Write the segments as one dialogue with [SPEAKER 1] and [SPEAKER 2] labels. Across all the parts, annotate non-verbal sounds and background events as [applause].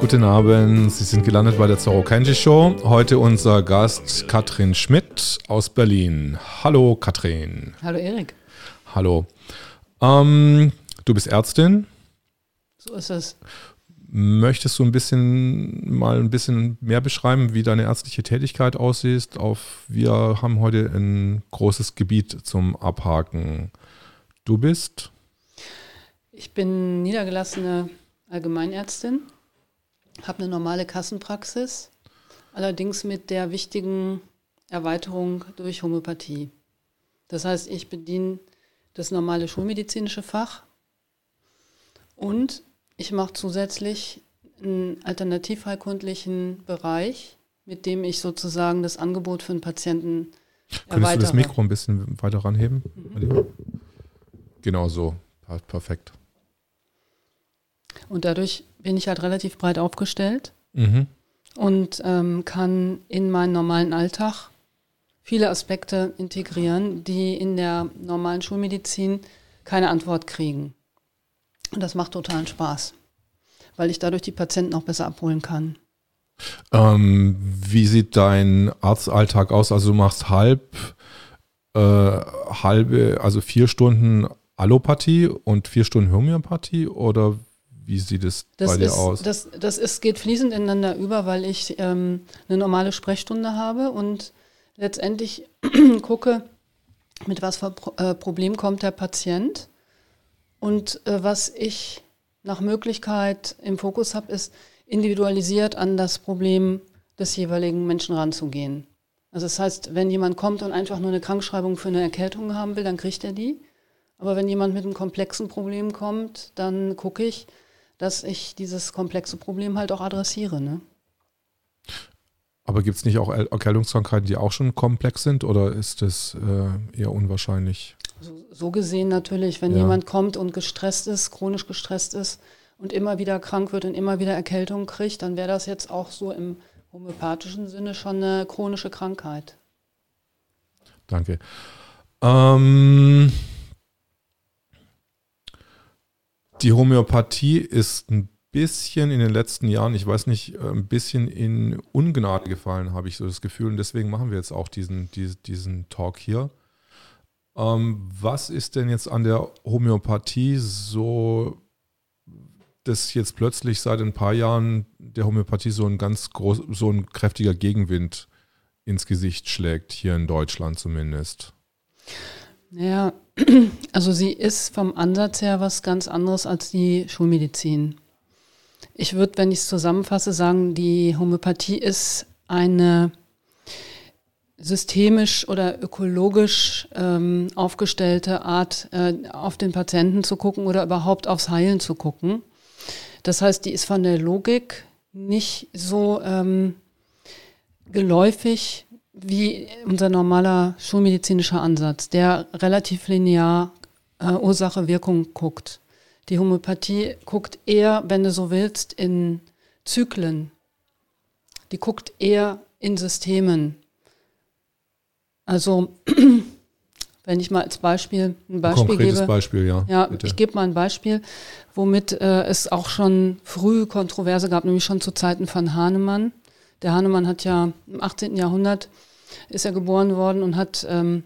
[SPEAKER 1] Guten Abend, Sie sind gelandet bei der Zorro Kenji Show. Heute unser Gast Katrin Schmidt aus Berlin. Hallo Katrin.
[SPEAKER 2] Hallo Erik.
[SPEAKER 1] Hallo. Ähm, du bist Ärztin.
[SPEAKER 2] So ist es.
[SPEAKER 1] Möchtest du ein bisschen mal ein bisschen mehr beschreiben, wie deine ärztliche Tätigkeit aussieht? Auf, wir haben heute ein großes Gebiet zum Abhaken. Du bist?
[SPEAKER 2] Ich bin niedergelassene Allgemeinärztin habe eine normale Kassenpraxis, allerdings mit der wichtigen Erweiterung durch Homöopathie. Das heißt, ich bediene das normale schulmedizinische Fach und ich mache zusätzlich einen alternativheilkundlichen Bereich, mit dem ich sozusagen das Angebot für einen Patienten
[SPEAKER 1] Könntest erweitere. du das Mikro ein bisschen weiter ranheben? Mhm. Genau so. Perfekt.
[SPEAKER 2] Und dadurch bin ich halt relativ breit aufgestellt mhm. und ähm, kann in meinen normalen Alltag viele Aspekte integrieren, die in der normalen Schulmedizin keine Antwort kriegen. Und das macht totalen Spaß, weil ich dadurch die Patienten auch besser abholen kann.
[SPEAKER 1] Ähm, wie sieht dein Arztalltag aus? Also du machst halb, äh, halbe, also vier Stunden Allopathie und vier Stunden Homöopathie oder wie sieht es das bei dir
[SPEAKER 2] ist,
[SPEAKER 1] aus?
[SPEAKER 2] Das, das ist, geht fließend ineinander über, weil ich ähm, eine normale Sprechstunde habe und letztendlich [clears throat] gucke, mit was für Pro äh, Problem kommt der Patient. Und äh, was ich nach Möglichkeit im Fokus habe, ist individualisiert an das Problem des jeweiligen Menschen ranzugehen. Also das heißt, wenn jemand kommt und einfach nur eine Krankschreibung für eine Erkältung haben will, dann kriegt er die. Aber wenn jemand mit einem komplexen Problem kommt, dann gucke ich, dass ich dieses komplexe Problem halt auch adressiere. Ne?
[SPEAKER 1] Aber gibt es nicht auch Erkältungskrankheiten, die auch schon komplex sind oder ist das äh, eher unwahrscheinlich?
[SPEAKER 2] So, so, gesehen natürlich, wenn ja. jemand kommt und gestresst ist, chronisch gestresst ist und immer wieder krank wird und immer wieder Erkältung kriegt, dann wäre das jetzt auch so im homöopathischen Sinne schon eine chronische Krankheit.
[SPEAKER 1] Danke. Ähm, Die Homöopathie ist ein bisschen in den letzten Jahren, ich weiß nicht, äh, ein bisschen in Ungnade gefallen, habe ich so das Gefühl. Und deswegen machen wir jetzt auch diesen, diesen, Talk hier. Ähm, was ist denn jetzt an der Homöopathie so, dass jetzt plötzlich seit ein paar Jahren der Homöopathie so ein ganz groß, so ein kräftiger Gegenwind ins Gesicht schlägt, hier in Deutschland zumindest?
[SPEAKER 2] Ja, [clears throat] also sie ist vom Ansatz her was ganz anderes als die Schulmedizin. Ich würde, wenn ich es zusammenfasse, sagen, die Homöopathie ist eine systemisch oder ökologisch ähm, aufgestellte Art, äh, auf den Patienten zu gucken oder überhaupt aufs Heilen zu gucken. Das heißt, die ist von der Logik nicht so ähm, geläufig wie unser normaler schulmedizinischer Ansatz, der relativ linear äh, Ursache-Wirkung guckt. Die Homöopathie guckt eher, wenn du so willst, in Zyklen. Die guckt eher in Systemen. Also, [clears throat] wenn ich mal als Beispiel ein Beispiel Konkretes gebe.
[SPEAKER 1] Beispiel, ja.
[SPEAKER 2] Ja, bitte. ich gebe mal ein Beispiel, womit äh, es auch schon früh Kontroverse gab, nämlich schon zu Zeiten von Hahnemann. Der Hahnemann hat ja im 18. Jahrhundert ist er geboren worden und hat ähm,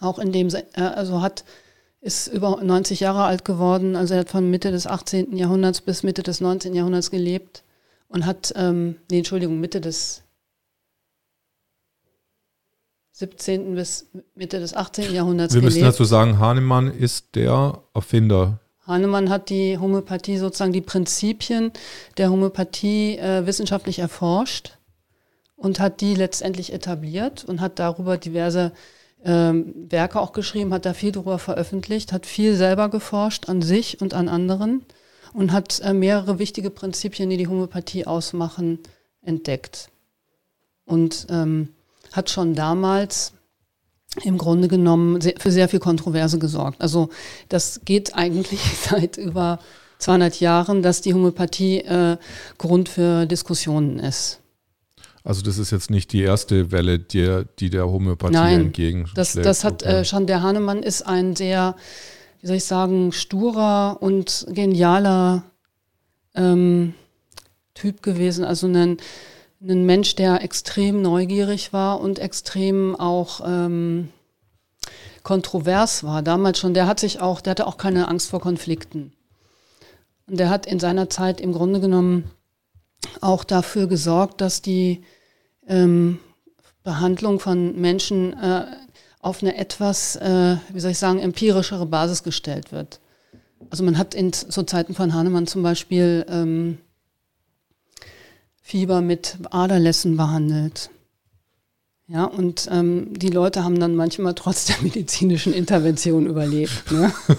[SPEAKER 2] auch in dem, äh, also hat, ist über 90 Jahre alt geworden, also er hat von Mitte des 18. Jahrhunderts bis Mitte des 19. Jahrhunderts gelebt und hat, ähm, nee, Entschuldigung, Mitte des 17. bis Mitte des 18. Jahrhunderts
[SPEAKER 1] Wir müssen gelebt. dazu sagen, Hahnemann ist der Erfinder
[SPEAKER 2] Hahnemann hat die Homöopathie sozusagen die Prinzipien der Homöopathie äh, wissenschaftlich erforscht und hat die letztendlich etabliert und hat darüber diverse ähm, Werke auch geschrieben, hat da viel darüber veröffentlicht, hat viel selber geforscht an sich und an anderen und hat äh, mehrere wichtige Prinzipien, die die Homöopathie ausmachen, entdeckt. Und ähm, hat schon damals im Grunde genommen sehr, für sehr viel Kontroverse gesorgt. Also das geht eigentlich [laughs] seit über 200 Jahren, dass die Homöopathie äh, Grund für Diskussionen ist.
[SPEAKER 1] Also das ist jetzt nicht die erste Welle, die, die der Homöopathie
[SPEAKER 2] Nein,
[SPEAKER 1] entgegenschlägt.
[SPEAKER 2] Das, das hat okay. äh, schon der Hahnemann ist ein sehr, wie soll ich sagen, sturer und genialer ähm, Typ gewesen, also ein, ein Mensch, der extrem neugierig war und extrem auch ähm, kontrovers war. Damals schon, der hat sich auch, der hatte auch keine Angst vor Konflikten. Und der hat in seiner Zeit im Grunde genommen auch dafür gesorgt, dass die ähm, Behandlung von Menschen äh, auf eine etwas, äh, wie soll ich sagen, empirischere Basis gestellt wird. Also man hat in so Zeiten von Hahnemann zum Beispiel ähm, Fieber mit Aderlässen behandelt. Ja, und ähm, die Leute haben dann manchmal trotz der [laughs] medizinischen Intervention überlebt. Ne? [laughs]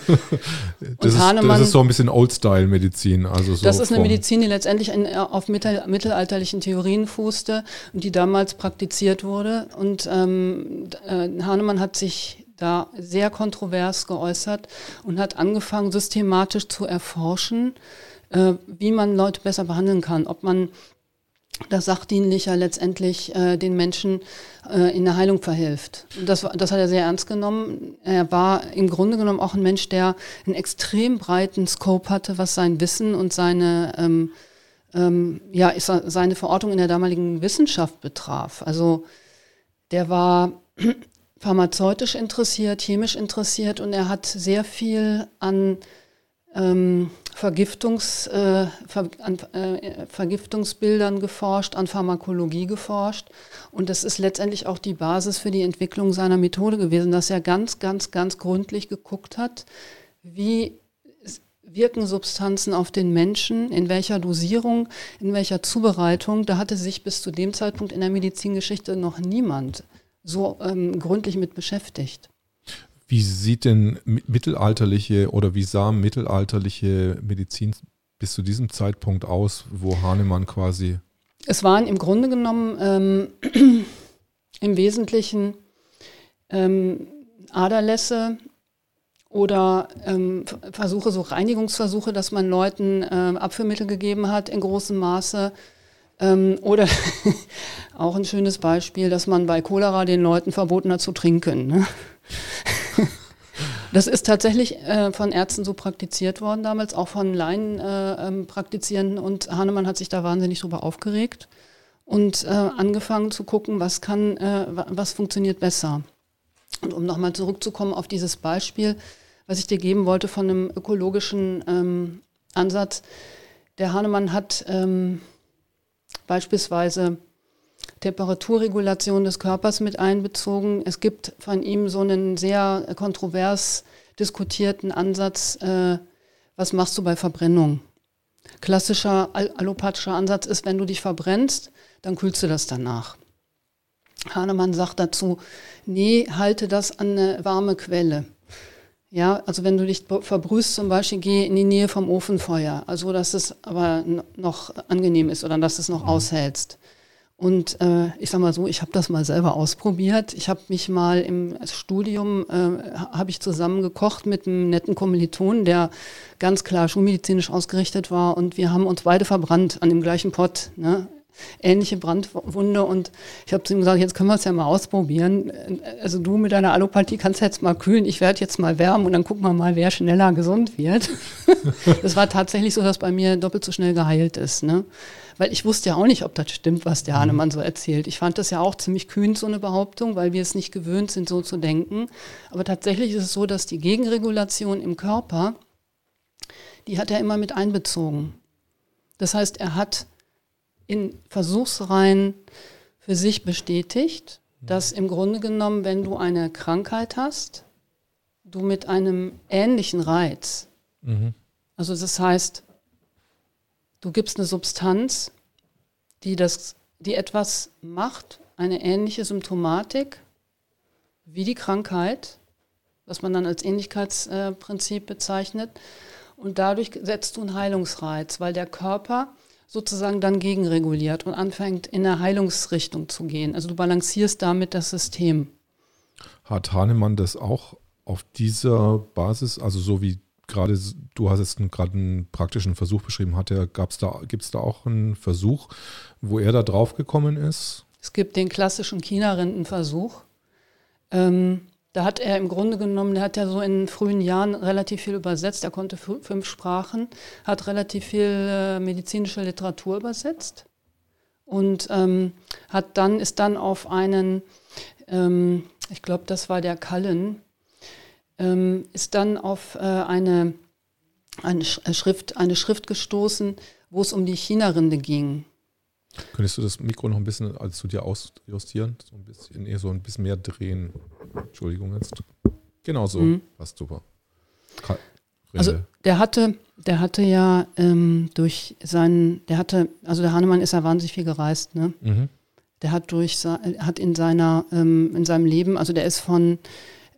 [SPEAKER 1] das, ist, das, ist, so ein bisschen Old-Style-Medizin. Also so
[SPEAKER 2] das ist eine Medizin, die letztendlich in, äh, auf mittel, mittelalterlichen Theorien fußte und die damals praktiziert wurde. Und ähm, äh, Hahnemann hat sich da sehr kontrovers geäußert und hat angefangen, systematisch zu erforschen, äh, wie man Leute besser behandeln kann. Ob man das Sachdienlicher letztendlich äh, den Menschen äh, in der Heilung verhilft. Das, das hat er sehr ernst genommen. Er war im Grunde genommen auch ein Mensch, der einen extrem breiten Scope hatte, was sein Wissen und seine, ähm, ähm, ja, seine Verortung in der damaligen Wissenschaft betraf. Also der war [clears throat] pharmazeutisch interessiert, chemisch interessiert und er hat sehr viel an ähm, Vergiftungs, äh, Ver, an äh, Vergiftungsbildern geforscht, an Pharmakologie geforscht. Und das ist letztendlich auch die Basis für die Entwicklung seiner Methode gewesen, dass er ganz, ganz, ganz gründlich geguckt hat, wie wirken Substanzen auf den Menschen, in welcher Dosierung, in welcher Zubereitung. Da hatte sich bis zu dem Zeitpunkt in der Medizingeschichte noch niemand so ähm, gründlich mit beschäftigt.
[SPEAKER 1] Wie sieht denn mittelalterliche oder wie sah mittelalterliche Medizin bis zu diesem Zeitpunkt aus, wo Hahnemann quasi.
[SPEAKER 2] Es waren im Grunde genommen ähm, [clears throat] im Wesentlichen ähm, Aderlässe oder ähm, Versuche, so Reinigungsversuche, dass man Leuten ähm, Abführmittel gegeben hat in großem Maße. Ähm, oder [laughs] auch ein schönes Beispiel, dass man bei Cholera den Leuten verboten hat zu trinken. Ne? [laughs] Das ist tatsächlich äh, von Ärzten so praktiziert worden damals, auch von Laien äh, ähm, praktizierenden. Und Hahnemann hat sich da wahnsinnig drüber aufgeregt und äh, angefangen zu gucken, was kann, äh, was funktioniert besser. Und um nochmal zurückzukommen auf dieses Beispiel, was ich dir geben wollte von einem ökologischen ähm, Ansatz. Der Hahnemann hat ähm, beispielsweise Temperaturregulation des Körpers mit einbezogen. Es gibt von ihm so einen sehr kontrovers diskutierten Ansatz, äh, was machst du bei Verbrennung? Klassischer allopathischer Ansatz ist, wenn du dich verbrennst, dann kühlst du das danach. Hahnemann sagt dazu, nee, halte das an eine warme Quelle. Ja, also wenn du dich verbrühst zum Beispiel, geh in die Nähe vom Ofenfeuer, also dass es aber noch angenehm ist oder dass es noch mhm. aushältst. Und äh, ich sag mal so, ich habe das mal selber ausprobiert. Ich habe mich mal im Studium, äh, habe ich zusammen gekocht mit einem netten Kommilitonen, der ganz klar schulmedizinisch ausgerichtet war. Und wir haben uns beide verbrannt an dem gleichen Pott. Ne? Ähnliche Brandwunde. Und ich habe zu ihm gesagt, jetzt können wir es ja mal ausprobieren. Also du mit deiner Allopathie kannst jetzt mal kühlen, ich werde jetzt mal wärmen und dann gucken wir mal, wer schneller gesund wird. [laughs] das war tatsächlich so, dass bei mir doppelt so schnell geheilt ist. Ne? Weil ich wusste ja auch nicht, ob das stimmt, was der Hahnemann so erzählt. Ich fand das ja auch ziemlich kühn, so eine Behauptung, weil wir es nicht gewöhnt sind, so zu denken. Aber tatsächlich ist es so, dass die Gegenregulation im Körper, die hat er immer mit einbezogen. Das heißt, er hat in Versuchsreihen für sich bestätigt, dass im Grunde genommen, wenn du eine Krankheit hast, du mit einem ähnlichen Reiz, mhm. also das heißt, Du gibst eine Substanz, die, das, die etwas macht, eine ähnliche Symptomatik wie die Krankheit, was man dann als Ähnlichkeitsprinzip bezeichnet. Und dadurch setzt du einen Heilungsreiz, weil der Körper sozusagen dann gegenreguliert und anfängt in eine Heilungsrichtung zu gehen. Also du balancierst damit das System.
[SPEAKER 1] Hat Hahnemann das auch auf dieser Basis, also so wie gerade, du hast jetzt gerade einen praktischen Versuch beschrieben, er, da, gibt es da auch einen Versuch, wo er da drauf gekommen ist?
[SPEAKER 2] Es gibt den klassischen China-Rindenversuch. Ähm, Da hat er im Grunde genommen, der hat ja so in frühen Jahren relativ viel übersetzt. Er konnte fünf Sprachen, hat relativ viel äh, medizinische Literatur übersetzt und ähm, hat dann ist dann auf einen, ähm, ich glaube, das war der Cullen, ähm, ist dann auf äh, eine, eine äh, Schrift, eine Schrift gestoßen, wo es um die China-Rinde ging.
[SPEAKER 1] Könntest du das Mikro noch ein bisschen als zu dir ausjustieren? So ein bisschen, eher so ein bisschen mehr drehen. Entschuldigung jetzt. Genau so. Mhm. Passt super.
[SPEAKER 2] Ka also der hatte, der hatte ja ähm, durch seinen, der hatte, also der Hahnemann ist ja wahnsinnig viel gereist, ne? Mhm. Der hat durch hat in seiner, ähm, in seinem Leben, also der ist von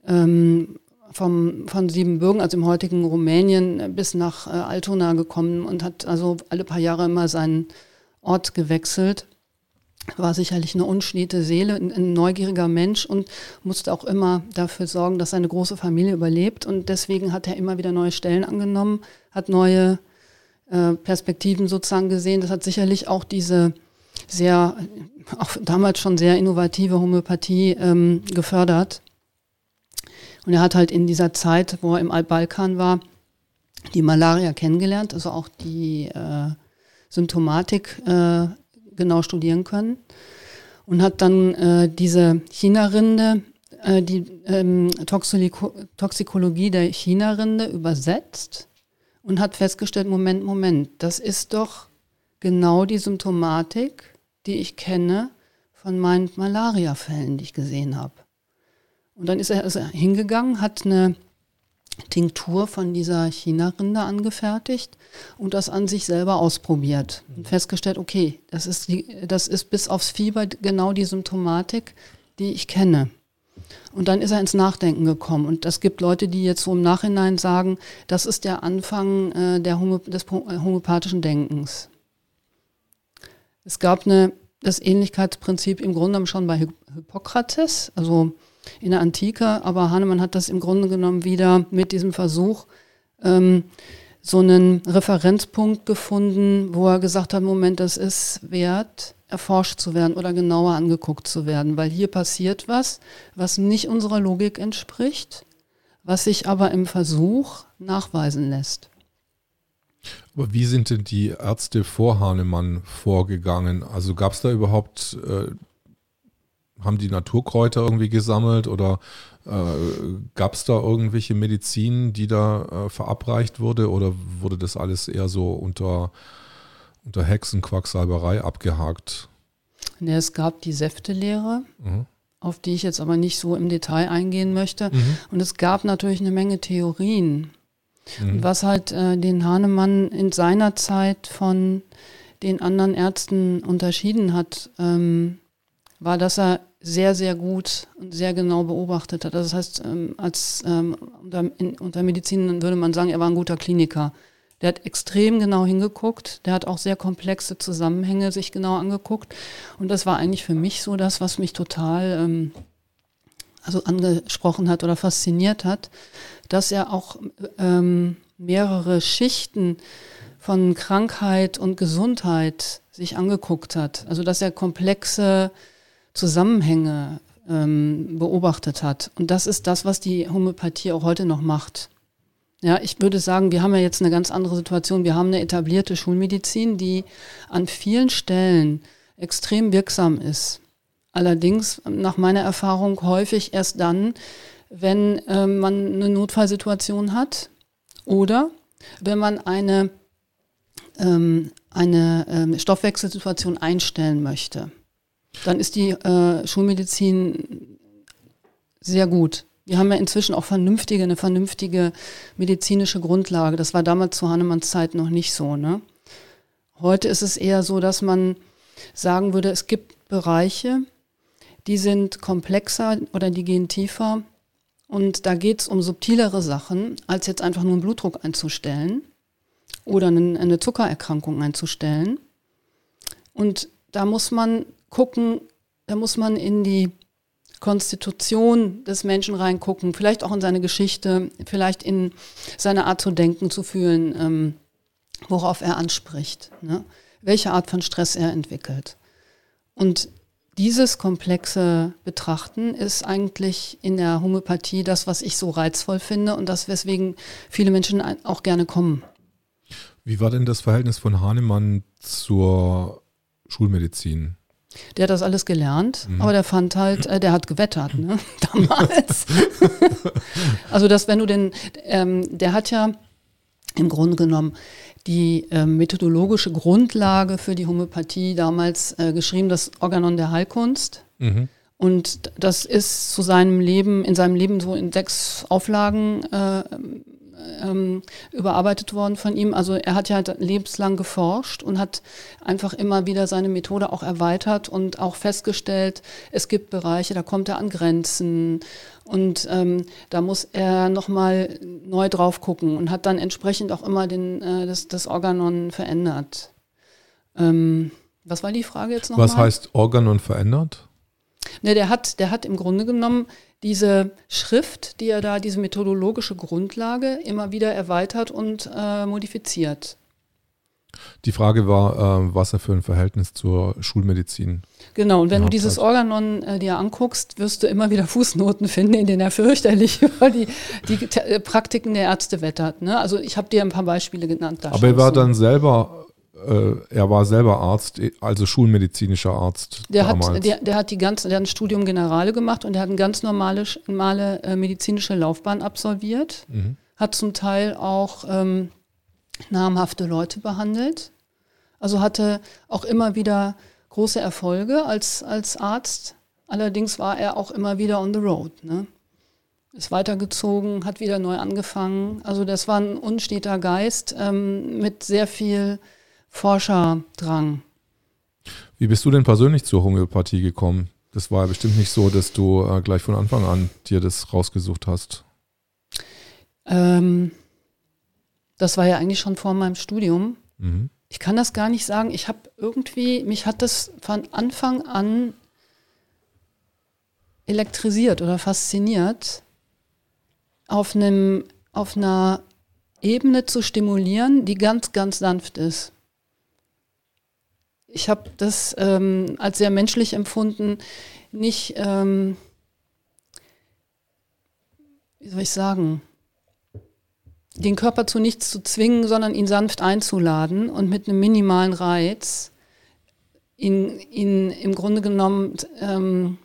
[SPEAKER 2] ähm, vom, von Siebenbürgen, also im heutigen Rumänien, bis nach äh, Altona gekommen und hat also alle paar Jahre immer seinen Ort gewechselt. War sicherlich eine unschniete Seele, ein, ein, neugieriger Mensch und musste auch immer dafür sorgen, dass seine große Familie überlebt. Und deswegen hat er immer wieder neue Stellen angenommen, hat neue äh, Perspektiven sozusagen gesehen. Das hat sicherlich auch diese sehr, auch damals schon sehr innovative Homöopathie ähm, gefördert. Und er hat halt in dieser Zeit, wo er im Altbalkan war, die Malaria kennengelernt, also auch die äh, Symptomatik äh, genau studieren können und hat dann äh, diese China-Rinde, äh, die ähm, Toxikologie der China-Rinde übersetzt und hat festgestellt, Moment, Moment, das ist doch genau die Symptomatik, die ich kenne von meinen Malaria-Fällen, die ich gesehen habe. Und dann ist er, er hingegangen, hat eine Tinktur von dieser China-Rinde angefertigt und das an sich selber ausprobiert und festgestellt, okay, das ist, die, das ist bis aufs Fieber genau die Symptomatik, die ich kenne. Und dann ist er ins Nachdenken gekommen. Und es gibt Leute, die jetzt so im Nachhinein sagen, das ist der Anfang äh, der Homö des homöopathischen Denkens. Es gab eine, das Ähnlichkeitsprinzip im Grunde schon bei Hippokrates, also in der Antike, aber Hahnemann hat das im Grunde genommen wieder mit diesem Versuch, ähm, so einen Referenzpunkt gefunden, wo er gesagt hat, Moment, das ist wert, erforscht zu werden oder genauer angeguckt zu werden, weil hier passiert was, was nicht unserer Logik entspricht, was sich aber im Versuch nachweisen lässt.
[SPEAKER 1] Aber wie sind denn die Ärzte vor Hahnemann vorgegangen? Also gab es da überhaupt äh, haben die Naturkräuter irgendwie gesammelt oder äh, gab es da irgendwelche Medizin, die da äh, verabreicht wurde oder wurde das alles eher so unter, unter Hexenquacksalberei abgehakt?
[SPEAKER 2] Ja, es gab die Säftelehre, mhm. auf die ich jetzt aber nicht so im Detail eingehen möchte. Mhm. Und es gab natürlich eine Menge Theorien. Mhm. Was halt äh, den Hahnemann in seiner Zeit von den anderen Ärzten unterschieden hat, ähm, war, dass er sehr, sehr gut und sehr genau beobachtet hat. Also das heißt, ähm, als ähm, unter, in, unter Medizin würde man sagen, er war ein guter Kliniker. Der hat extrem genau hingeguckt, der hat auch sehr komplexe Zusammenhänge sich genau angeguckt. Und das war eigentlich für mich so das, was mich total ähm, also angesprochen hat oder fasziniert hat, dass er auch ähm, mehrere Schichten von Krankheit und Gesundheit sich angeguckt hat. Also dass er komplexe Zusammenhänge ähm, beobachtet hat. Und das ist das, was die Homöopathie auch heute noch macht. Ja, ich würde sagen, wir haben ja jetzt eine ganz andere Situation. Wir haben eine etablierte Schulmedizin, die an vielen Stellen extrem wirksam ist. Allerdings, nach meiner Erfahrung, häufig erst dann, wenn äh, man eine Notfallsituation hat oder wenn man eine, ähm, eine ähm, Stoffwechselsituation einstellen möchte dann ist die äh, Schulmedizin sehr gut. Wir haben ja inzwischen auch vernünftige, eine vernünftige medizinische Grundlage. Das war damals zu Hahnemanns Zeit noch nicht so. Ne? Heute ist es eher so, dass man sagen würde, es gibt Bereiche, die sind komplexer oder die gehen tiefer. Und da geht es um subtilere Sachen, als jetzt einfach nur einen Blutdruck einzustellen oder eine Zuckererkrankung einzustellen. Und da muss man gucken, da muss man in die Konstitution des Menschen reingucken, vielleicht auch in seine Geschichte, vielleicht in seine Art zu denken, zu fühlen, ähm, worauf er anspricht, ne? welche Art von Stress er entwickelt. Und dieses komplexe Betrachten ist eigentlich in der Homöopathie das, was ich so reizvoll finde und das, weswegen viele Menschen auch gerne kommen.
[SPEAKER 1] Wie war denn das Verhältnis von Hahnemann zur Schulmedizin?
[SPEAKER 2] Der hat das alles gelernt, mhm. aber der fand halt, äh, der hat gewettert, ne? [laughs] Damals. [laughs] also, dass wenn du den, ähm, der hat ja im Grunde genommen die äh, methodologische Grundlage für die Homöopathie damals äh, geschrieben, das Organon der Heilkunst. Mhm. Und das ist zu seinem Leben, in seinem Leben so in sechs Auflagen äh, ähm, überarbeitet worden von ihm. Also er hat ja lebenslang geforscht und hat einfach immer wieder seine Methode auch erweitert und auch festgestellt, es gibt Bereiche, da kommt er an Grenzen und ähm, da muss er nochmal neu drauf gucken und hat dann entsprechend auch immer den, äh, das, das Organon verändert. Ähm, was war die Frage jetzt nochmal?
[SPEAKER 1] Was heißt Organon verändert?
[SPEAKER 2] Ne, der hat, der hat im Grunde genommen diese Schrift, die er da, diese methodologische Grundlage immer wieder erweitert und äh, modifiziert.
[SPEAKER 1] Die Frage war, äh, was er für ein Verhältnis zur Schulmedizin
[SPEAKER 2] Genau, und wenn du dieses Organon äh, dir anguckst, wirst du immer wieder Fußnoten [laughs] finden, in denen er fürchterlich [laughs] über die, die Praktiken der Ärzte wettert. Ne? Also ich habe dir ein paar Beispiele genannt.
[SPEAKER 1] Aber er war dann selber er war selber Arzt, also schulmedizinischer Arzt.
[SPEAKER 2] Der damals. hat, der, der, hat die ganze, der hat ein Studium Generale gemacht und der hat eine ganz normale, normale äh, medizinische Laufbahn absolviert. Mhm. Hat zum Teil auch ähm, namhafte Leute behandelt. Also hatte auch immer wieder große Erfolge als, als Arzt. Allerdings war er auch immer wieder on the road. Ne? Ist weitergezogen, hat wieder neu angefangen. Also das war ein unsteter Geist ähm, mit sehr viel Forscherdrang.
[SPEAKER 1] Wie bist du denn persönlich zur Homöopathie gekommen? Das war ja bestimmt nicht so, dass du äh, gleich von Anfang an dir das rausgesucht hast.
[SPEAKER 2] Ähm, das war ja eigentlich schon vor meinem Studium. Mhm. Ich kann das gar nicht sagen. Ich habe irgendwie, mich hat das von Anfang an elektrisiert oder fasziniert, auf einem, auf einer Ebene zu stimulieren, die ganz, ganz sanft ist ich habe das ähm, als sehr menschlich empfunden, nicht, ähm, wie soll ich sagen, den Körper zu nichts zu zwingen, sondern ihn sanft einzuladen und mit einem minimalen Reiz ihn, ihn im Grunde genommen ähm,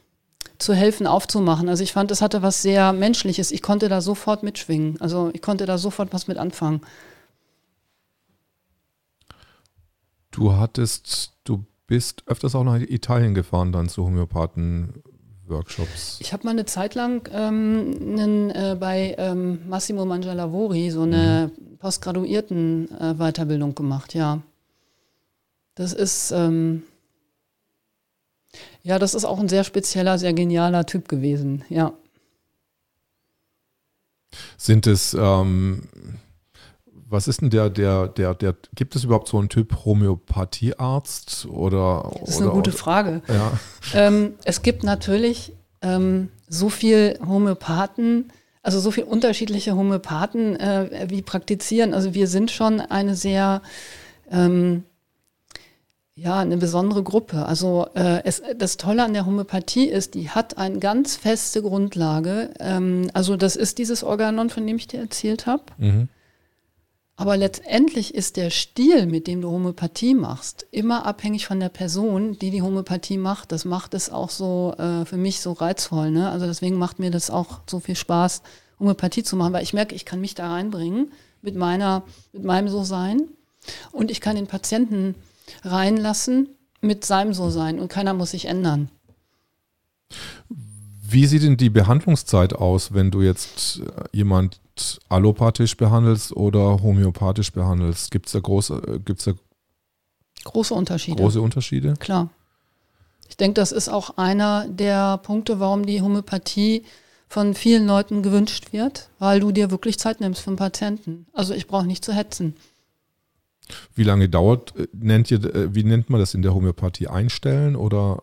[SPEAKER 2] zu helfen, aufzumachen. Also ich fand, das hatte was sehr Menschliches. Ich konnte da sofort mitschwingen. Also ich konnte da sofort was mit anfangen.
[SPEAKER 1] Du hattest, du bist öfters auch nach Italien gefahren dann zu Homöopathen-Workshops.
[SPEAKER 2] Ich habe mal eine Zeit lang ähm, einen, äh, bei ähm, Massimo Mangialavori so eine mhm. Postgraduierten-Weiterbildung äh, gemacht, ja. Das ist, ähm, ja, das ist auch ein sehr spezieller, sehr genialer Typ gewesen, ja.
[SPEAKER 1] Sind es, ähm, was ist denn der, der, der, der, gibt es überhaupt so einen Typ Homöopathiearzt oder?
[SPEAKER 2] Das ist eine gute oder, Frage. Ja. Ähm, es gibt natürlich ähm, so viel Homöopathen, also so viele unterschiedliche Homöopathen, äh, wie praktizieren. Also wir sind schon eine sehr, ähm, ja, eine besondere Gruppe. Also äh, es, das Tolle an der Homöopathie ist, die hat eine ganz feste Grundlage. Ähm, also das ist dieses Organon, von dem ich dir erzählt habe. Mhm. Aber letztendlich ist der Stil, mit dem du Homöopathie machst, immer abhängig von der Person, die die Homöopathie macht. Das macht es auch so äh, für mich so reizvoll. Ne? Also deswegen macht mir das auch so viel Spaß, Homöopathie zu machen, weil ich merke, ich kann mich da reinbringen mit meiner, mit meinem So-Sein und ich kann den Patienten reinlassen mit seinem So-Sein und keiner muss sich ändern.
[SPEAKER 1] Wie sieht denn die Behandlungszeit aus, wenn du jetzt äh, jemand allopathisch behandelst oder homöopathisch behandelst? Gibt es da große, äh, gibt's da
[SPEAKER 2] große Unterschiede?
[SPEAKER 1] Große Unterschiede?
[SPEAKER 2] Klar. Ich denke, das ist auch einer der Punkte, warum die Homöopathie von vielen Leuten gewünscht wird, weil du dir wirklich Zeit nimmst für einen Patienten. Also ich brauche nicht zu hetzen.
[SPEAKER 1] Wie lange dauert, äh, nennt ihr, wie nennt man das in der Homöopathie? Einstellen oder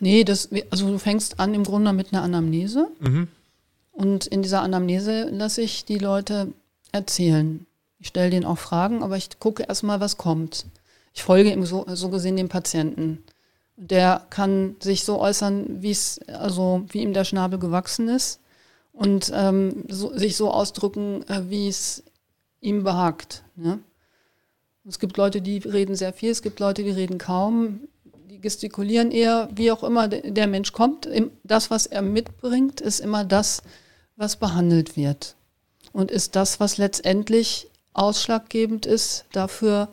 [SPEAKER 2] Nee, das, also du fängst an im Grunde mit einer Anamnese. Mhm. Und in dieser Anamnese lasse ich die Leute erzählen. Ich stelle denen auch Fragen, aber ich gucke erstmal, was kommt. Ich folge ihm so, so gesehen dem Patienten Der kann sich so äußern, wie es, also wie ihm der Schnabel gewachsen ist und ähm, so, sich so ausdrücken, äh, wie es ihm behagt. Ne? Es gibt Leute, die reden sehr viel, es gibt Leute, die reden kaum, gestikulieren eher, wie auch immer der Mensch kommt. Das, was er mitbringt, ist immer das, was behandelt wird. Und ist das, was letztendlich ausschlaggebend ist dafür,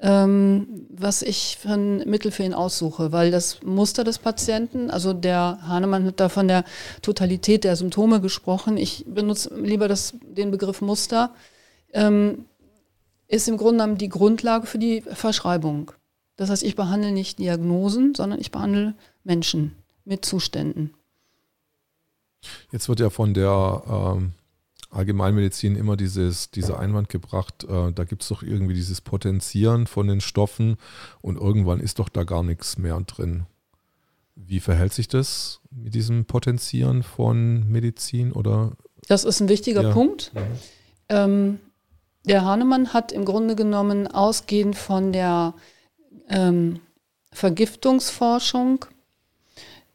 [SPEAKER 2] ähm, was ich für ein Mittel für ihn aussuche. Weil das Muster des Patienten, also der Hahnemann hat da von der Totalität der Symptome gesprochen. Ich benutze lieber das, den Begriff Muster. Ähm, ist im Grunde genommen die Grundlage für die Verschreibung. Das heißt, ich behandle nicht Diagnosen, sondern ich behandle Menschen mit Zuständen.
[SPEAKER 1] Jetzt wird ja von der ähm, Allgemeinmedizin immer dieses, dieser Einwand gebracht, äh, da gibt es doch irgendwie dieses Potenzieren von den Stoffen und irgendwann ist doch da gar nichts mehr drin. Wie verhält sich das mit diesem Potenzieren von Medizin oder?
[SPEAKER 2] Das ist ein wichtiger ja. Punkt. Mhm. Ähm, der Hahnemann hat im Grunde genommen ausgehend von der ähm, Vergiftungsforschung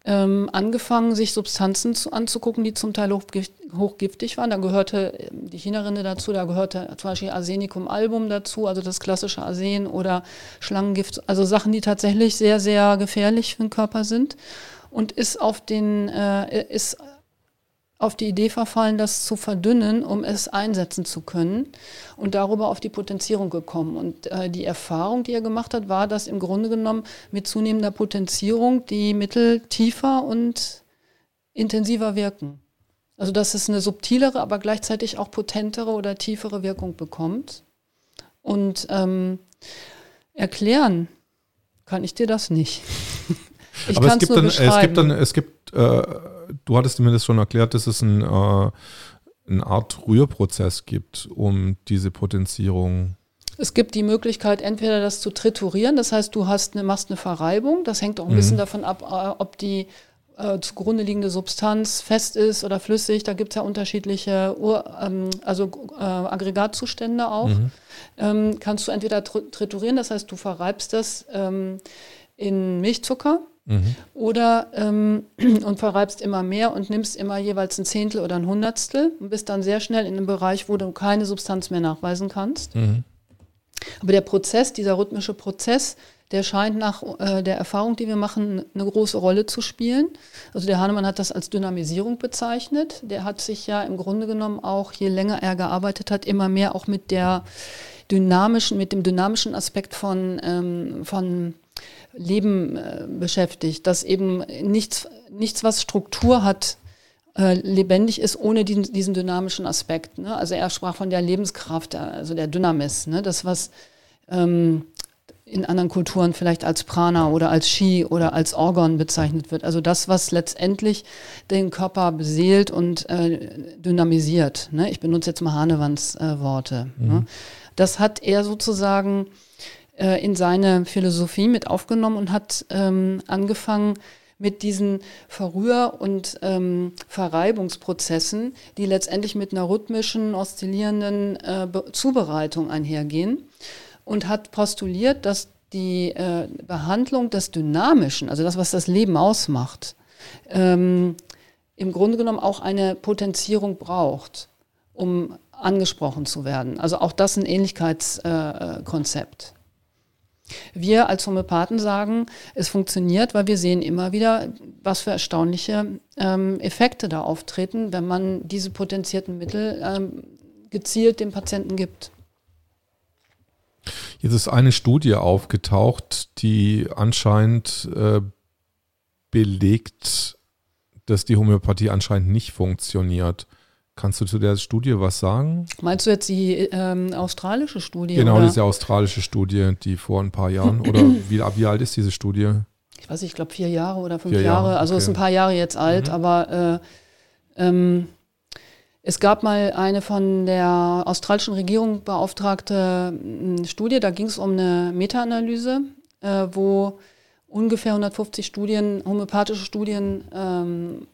[SPEAKER 2] ähm, angefangen, sich Substanzen zu, anzugucken, die zum Teil hochgift, hochgiftig waren. Da gehörte ähm, die Chinarinde dazu, da gehörte zum Beispiel Arsenicum album dazu, also das klassische Arsen oder Schlangengift, also Sachen, die tatsächlich sehr, sehr gefährlich für den Körper sind. Und ist auf den, äh, ist auf die Idee verfallen, das zu verdünnen, um es einsetzen zu können und darüber auf die Potenzierung gekommen. Und äh, die Erfahrung, die er gemacht hat, war, dass im Grunde genommen mit zunehmender Potenzierung die Mittel tiefer und intensiver wirken. Also dass es eine subtilere, aber gleichzeitig auch potentere oder tiefere Wirkung bekommt. Und ähm, erklären kann ich dir das nicht. [laughs]
[SPEAKER 1] ich kann es nur beschreiben. Es gibt dann, es gibt äh, du hattest zumindest schon erklärt, dass es ein, äh, eine Art Rührprozess gibt, um diese Potenzierung
[SPEAKER 2] es gibt die Möglichkeit, entweder das zu triturieren, das heißt, du hast eine, machst eine Verreibung, das hängt auch ein mhm. bisschen davon ab, äh, ob die äh, zugrunde liegende Substanz fest ist oder flüssig. Da gibt es ja unterschiedliche Ur, ähm, also äh, Aggregatzustände auch. Mhm. Ähm, kannst du entweder triturieren, das heißt, du verreibst das ähm, in Milchzucker Mhm. Oder ähm, [clears throat] und verreibst immer mehr und nimmst immer jeweils ein Zehntel oder ein Hundertstel und bist dann sehr schnell in einem Bereich, wo du keine Substanz mehr nachweisen kannst. Mhm. Aber der Prozess, dieser rhythmische Prozess, der scheint nach äh, der Erfahrung, die wir machen, eine große Rolle zu spielen. Also der Hahnemann hat das als Dynamisierung bezeichnet. Der hat sich ja im Grunde genommen auch, je länger er gearbeitet hat, immer mehr auch mit der dynamischen, mit dem dynamischen Aspekt von, ähm, von Leben äh, beschäftigt, dass eben nichts, nichts, was Struktur hat, äh, lebendig ist ohne diesen, diesen dynamischen Aspekt. Ne? Also er sprach von der Lebenskraft, also der Dynamis, ne? das was ähm, in anderen Kulturen vielleicht als Prana oder als Chi oder als Orgon bezeichnet wird. Also das, was letztendlich den Körper beseelt und äh, dynamisiert. Ne? Ich benutze jetzt mal Hahnewands äh, Worte. Ne? Mhm. Ne? Das hat er sozusagen äh, in seine Philosophie mit aufgenommen und hat ähm, angefangen mit diesen Verrühr- und ähm, Verreibungsprozessen, die letztendlich mit einer rhythmischen, oszillierenden äh, Zubereitung einhergehen und hat postuliert, dass die äh, Behandlung des Dynamischen, also das, was das Leben ausmacht, ähm, im Grunde genommen auch eine Potenzierung braucht, um angesprochen zu werden. Also auch das ein Ähnlichkeitskonzept. Äh, wir als Homöopathen sagen, es funktioniert, weil wir sehen immer wieder, was für erstaunliche ähm, Effekte da auftreten, wenn man diese potenzierten Mittel ähm, gezielt dem Patienten gibt.
[SPEAKER 1] Jetzt ist eine Studie aufgetaucht, die anscheinend äh, belegt, dass die Homöopathie anscheinend nicht funktioniert. Kannst du zu der Studie was sagen?
[SPEAKER 2] Meinst du jetzt die ähm, australische Studie?
[SPEAKER 1] Genau, oder? diese australische Studie, die vor ein paar Jahren, [clears throat] oder wie, wie alt ist diese Studie?
[SPEAKER 2] Ich weiß nicht, ich glaube vier Jahre oder fünf Jahre. Jahre. Also okay. ist ein paar Jahre jetzt alt, mhm. aber äh, ähm, es gab mal eine von der australischen Regierung beauftragte äh, Studie, da ging es um eine Meta-Analyse, äh, wo ungefähr 150 Studien, homöopathische Studien ähm,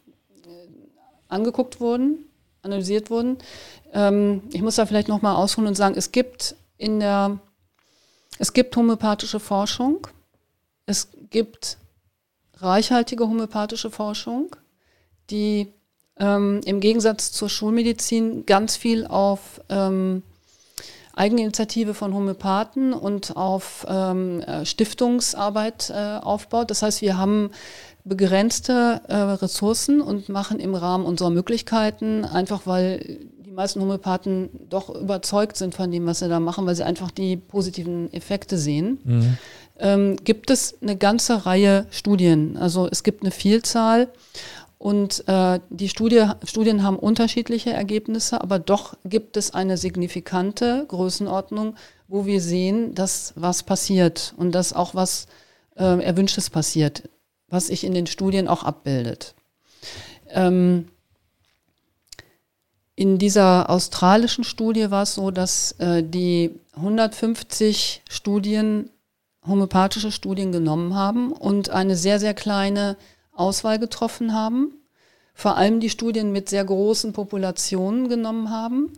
[SPEAKER 2] angeguckt wurden analysiert wurden. Ähm, ich muss da vielleicht nochmal ausholen und sagen, es gibt in der, es gibt homöopathische Forschung, es gibt reichhaltige homöopathische Forschung, die ähm, im Gegensatz zur Schulmedizin ganz viel auf ähm, Eigeninitiative von Homöopathen und auf ähm, äh, Stiftungsarbeit äh, aufbaut. Das heißt, wir haben begrenzte äh, Ressourcen und machen im Rahmen unserer Möglichkeiten, einfach weil die meisten Homöopathen doch überzeugt sind von dem, was sie da machen, weil sie einfach die positiven Effekte sehen. Mhm. Ähm, gibt es eine ganze Reihe Studien. Also es gibt eine Vielzahl und äh, die Studie, Studien haben unterschiedliche Ergebnisse, aber doch gibt es eine signifikante Größenordnung, wo wir sehen, dass was passiert und dass auch was äh, Erwünschtes passiert, was sich in den Studien auch abbildet. Ähm, in dieser australischen Studie war es so, dass äh, die 150 Studien, homöopathische Studien genommen haben und eine sehr, sehr kleine Auswahl getroffen haben, vor allem die Studien mit sehr großen Populationen genommen haben,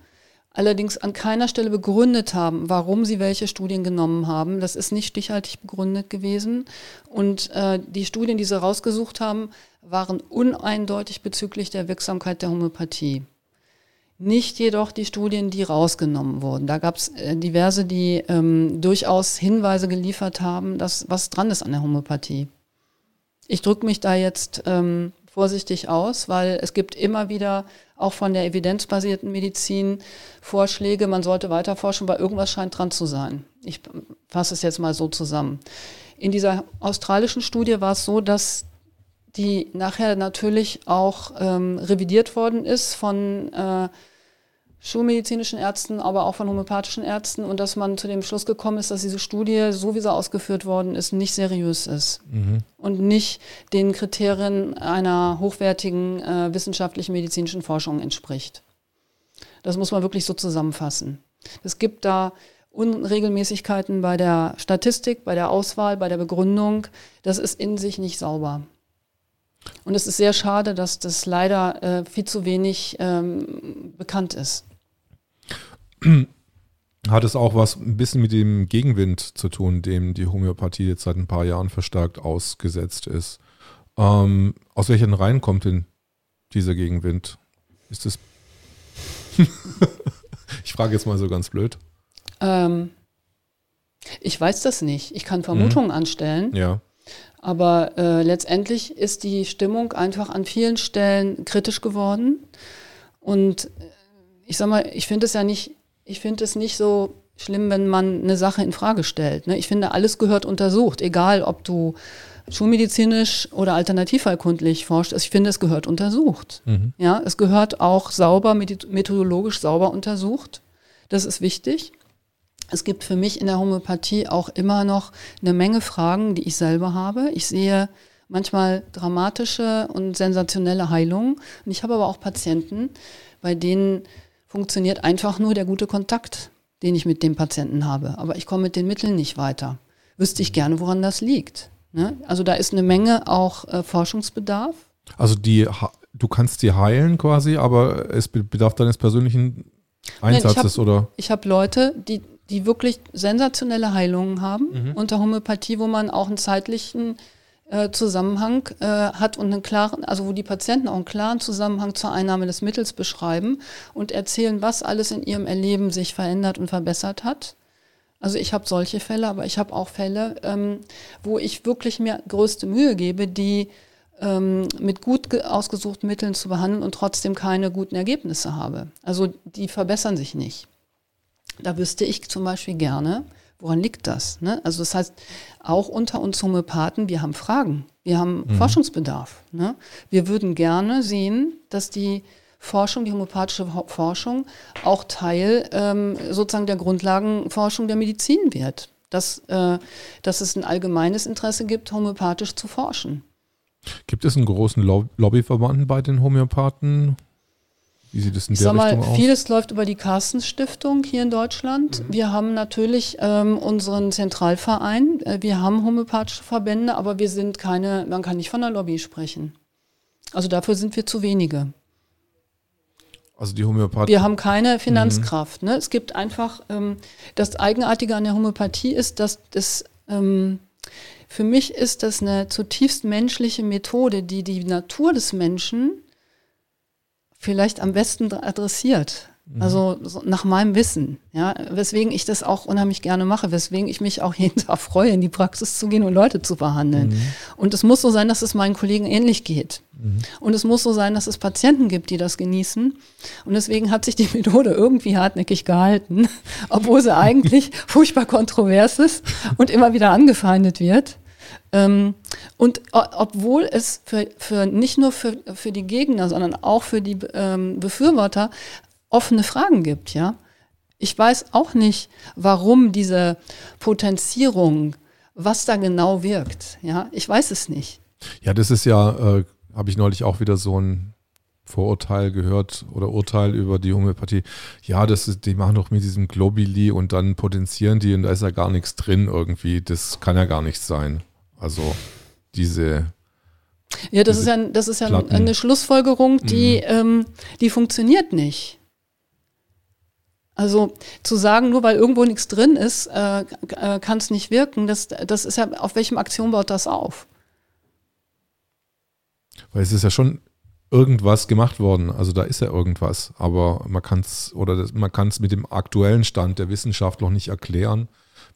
[SPEAKER 2] allerdings an keiner Stelle begründet haben, warum sie welche Studien genommen haben. Das ist nicht stichhaltig begründet gewesen. Und äh, die Studien, die sie rausgesucht haben, waren uneindeutig bezüglich der Wirksamkeit der Homöopathie. Nicht jedoch die Studien, die rausgenommen wurden. Da gab es äh, diverse, die ähm, durchaus Hinweise geliefert haben, dass was dran ist an der Homöopathie. Ich drücke mich da jetzt ähm, vorsichtig aus, weil es gibt immer wieder auch von der evidenzbasierten Medizin Vorschläge, man sollte weiter forschen, weil irgendwas scheint dran zu sein. Ich fasse es jetzt mal so zusammen. In dieser australischen Studie war es so, dass die nachher natürlich auch ähm, revidiert worden ist von äh, schulmedizinischen Ärzten, aber auch von homöopathischen Ärzten und dass man zu dem Schluss gekommen ist, dass diese Studie, so wie sie ausgeführt worden ist, nicht seriös ist mhm. und nicht den Kriterien einer hochwertigen äh, wissenschaftlichen medizinischen Forschung entspricht. Das muss man wirklich so zusammenfassen. Es gibt da Unregelmäßigkeiten bei der Statistik, bei der Auswahl, bei der Begründung. Das ist in sich nicht sauber. Und es ist sehr schade, dass das leider äh, viel zu wenig ähm, bekannt ist. [clears throat]
[SPEAKER 1] Hat es auch was ein bisschen mit dem Gegenwind zu tun, dem die Homöopathie jetzt seit ein paar Jahren verstärkt ausgesetzt ist? Ähm, aus welchen Reihen kommt denn dieser Gegenwind? Ist es. [laughs] ich frage jetzt mal so ganz blöd.
[SPEAKER 2] Ähm, ich weiß das nicht. Ich kann Vermutungen mhm. anstellen.
[SPEAKER 1] Ja.
[SPEAKER 2] Aber äh, letztendlich ist die Stimmung einfach an vielen Stellen kritisch geworden. Und äh, ich sag mal, ich finde es ja nicht, ich finde es nicht so schlimm, wenn man eine Sache in Frage stellt. Ne? Ich finde, alles gehört untersucht, egal ob du schulmedizinisch oder alternativheilkundlich forscht. Ich finde, es gehört untersucht. Mhm. Ja, es gehört auch sauber, methodologisch sauber untersucht. Das ist wichtig. Es gibt für mich in der Homöopathie auch immer noch eine Menge Fragen, die ich selber habe. Ich sehe manchmal dramatische und sensationelle Heilungen. Und ich habe aber auch Patienten, bei denen funktioniert einfach nur der gute Kontakt, den ich mit dem Patienten habe. Aber ich komme mit den Mitteln nicht weiter. Wüsste ich gerne, woran das liegt. Ne? Also da ist eine Menge auch äh, Forschungsbedarf.
[SPEAKER 1] Also die, du kannst sie heilen quasi, aber es bedarf deines persönlichen Einsatzes,
[SPEAKER 2] Nein,
[SPEAKER 1] ich hab, oder?
[SPEAKER 2] Ich habe Leute, die die wirklich sensationelle Heilungen haben mhm. unter Homöopathie, wo man auch einen zeitlichen äh, Zusammenhang äh, hat und einen klaren, also wo die Patienten auch einen klaren Zusammenhang zur Einnahme des Mittels beschreiben und erzählen, was alles in ihrem Erleben sich verändert und verbessert hat. Also ich habe solche Fälle, aber ich habe auch Fälle, ähm, wo ich wirklich mir größte Mühe gebe, die ähm, mit gut ausgesuchten Mitteln zu behandeln und trotzdem keine guten Ergebnisse habe. Also die verbessern sich nicht. Da wüsste ich zum Beispiel gerne, woran liegt das? Ne? Also das heißt, auch unter uns Homöopathen, wir haben Fragen, wir haben mhm. Forschungsbedarf. Ne? Wir würden gerne sehen, dass die Forschung, die homöopathische Forschung auch Teil ähm, sozusagen der Grundlagenforschung der Medizin wird. Dass, äh, dass es ein allgemeines Interesse gibt, homöopathisch zu forschen.
[SPEAKER 1] Gibt es einen großen Lobbyverband bei den Homöopathen? Wie sieht es in
[SPEAKER 2] ich
[SPEAKER 1] der
[SPEAKER 2] mal,
[SPEAKER 1] Richtung aus?
[SPEAKER 2] Vieles läuft über die Carstens Stiftung hier in Deutschland. Mhm. Wir haben natürlich ähm, unseren Zentralverein. Äh, wir haben homöopathische Verbände, aber wir sind keine, man kann nicht von der Lobby sprechen. Also dafür sind wir zu wenige.
[SPEAKER 1] Also die Homöopathie.
[SPEAKER 2] Wir haben keine Finanzkraft. Mhm. Ne? Es gibt einfach, ähm, das Eigenartige an der Homöopathie ist, dass das ähm, Für mich ist das eine zutiefst menschliche Methode, die die Natur des Menschen vielleicht am besten adressiert. Mhm. Also so nach meinem Wissen, ja, weswegen ich das auch unheimlich gerne mache, weswegen ich mich auch jeden [laughs] Tag freue, in die Praxis zu gehen und Leute zu behandeln. Mhm. Und es muss so sein, dass es meinen Kollegen ähnlich geht. Mhm. Und es muss so sein, dass es Patienten gibt, die das genießen. Und deswegen hat sich die [laughs] Methode irgendwie hartnäckig gehalten, [laughs] obwohl sie eigentlich furchtbar kontrovers ist und immer wieder angefeindet wird. Ähm, und obwohl es für, für nicht nur für, für die Gegner, sondern auch für die ähm, Befürworter offene Fragen gibt, ja. Ich weiß auch nicht, warum diese Potenzierung, was da genau wirkt, ja. Ich weiß es nicht.
[SPEAKER 1] Ja, das ist ja, äh, habe ich neulich auch wieder so ein Vorurteil gehört oder Urteil über die Homöopathie. Ja, das ist, die machen doch mit diesem Globuli und dann potenzieren die und da ist ja gar nichts drin irgendwie. Das kann ja gar nichts sein. Also diese
[SPEAKER 2] ja, das ist ja, das ist ja eine Schlussfolgerung, die, mhm. ähm, die funktioniert nicht. Also zu sagen, nur weil irgendwo nichts drin ist, äh, äh, kann es nicht wirken, das, das ist ja, auf welchem Aktion baut das auf?
[SPEAKER 1] Weil es ist ja schon irgendwas gemacht worden, also da ist ja irgendwas, aber man kann es oder das, man kann es mit dem aktuellen Stand der Wissenschaft noch nicht erklären,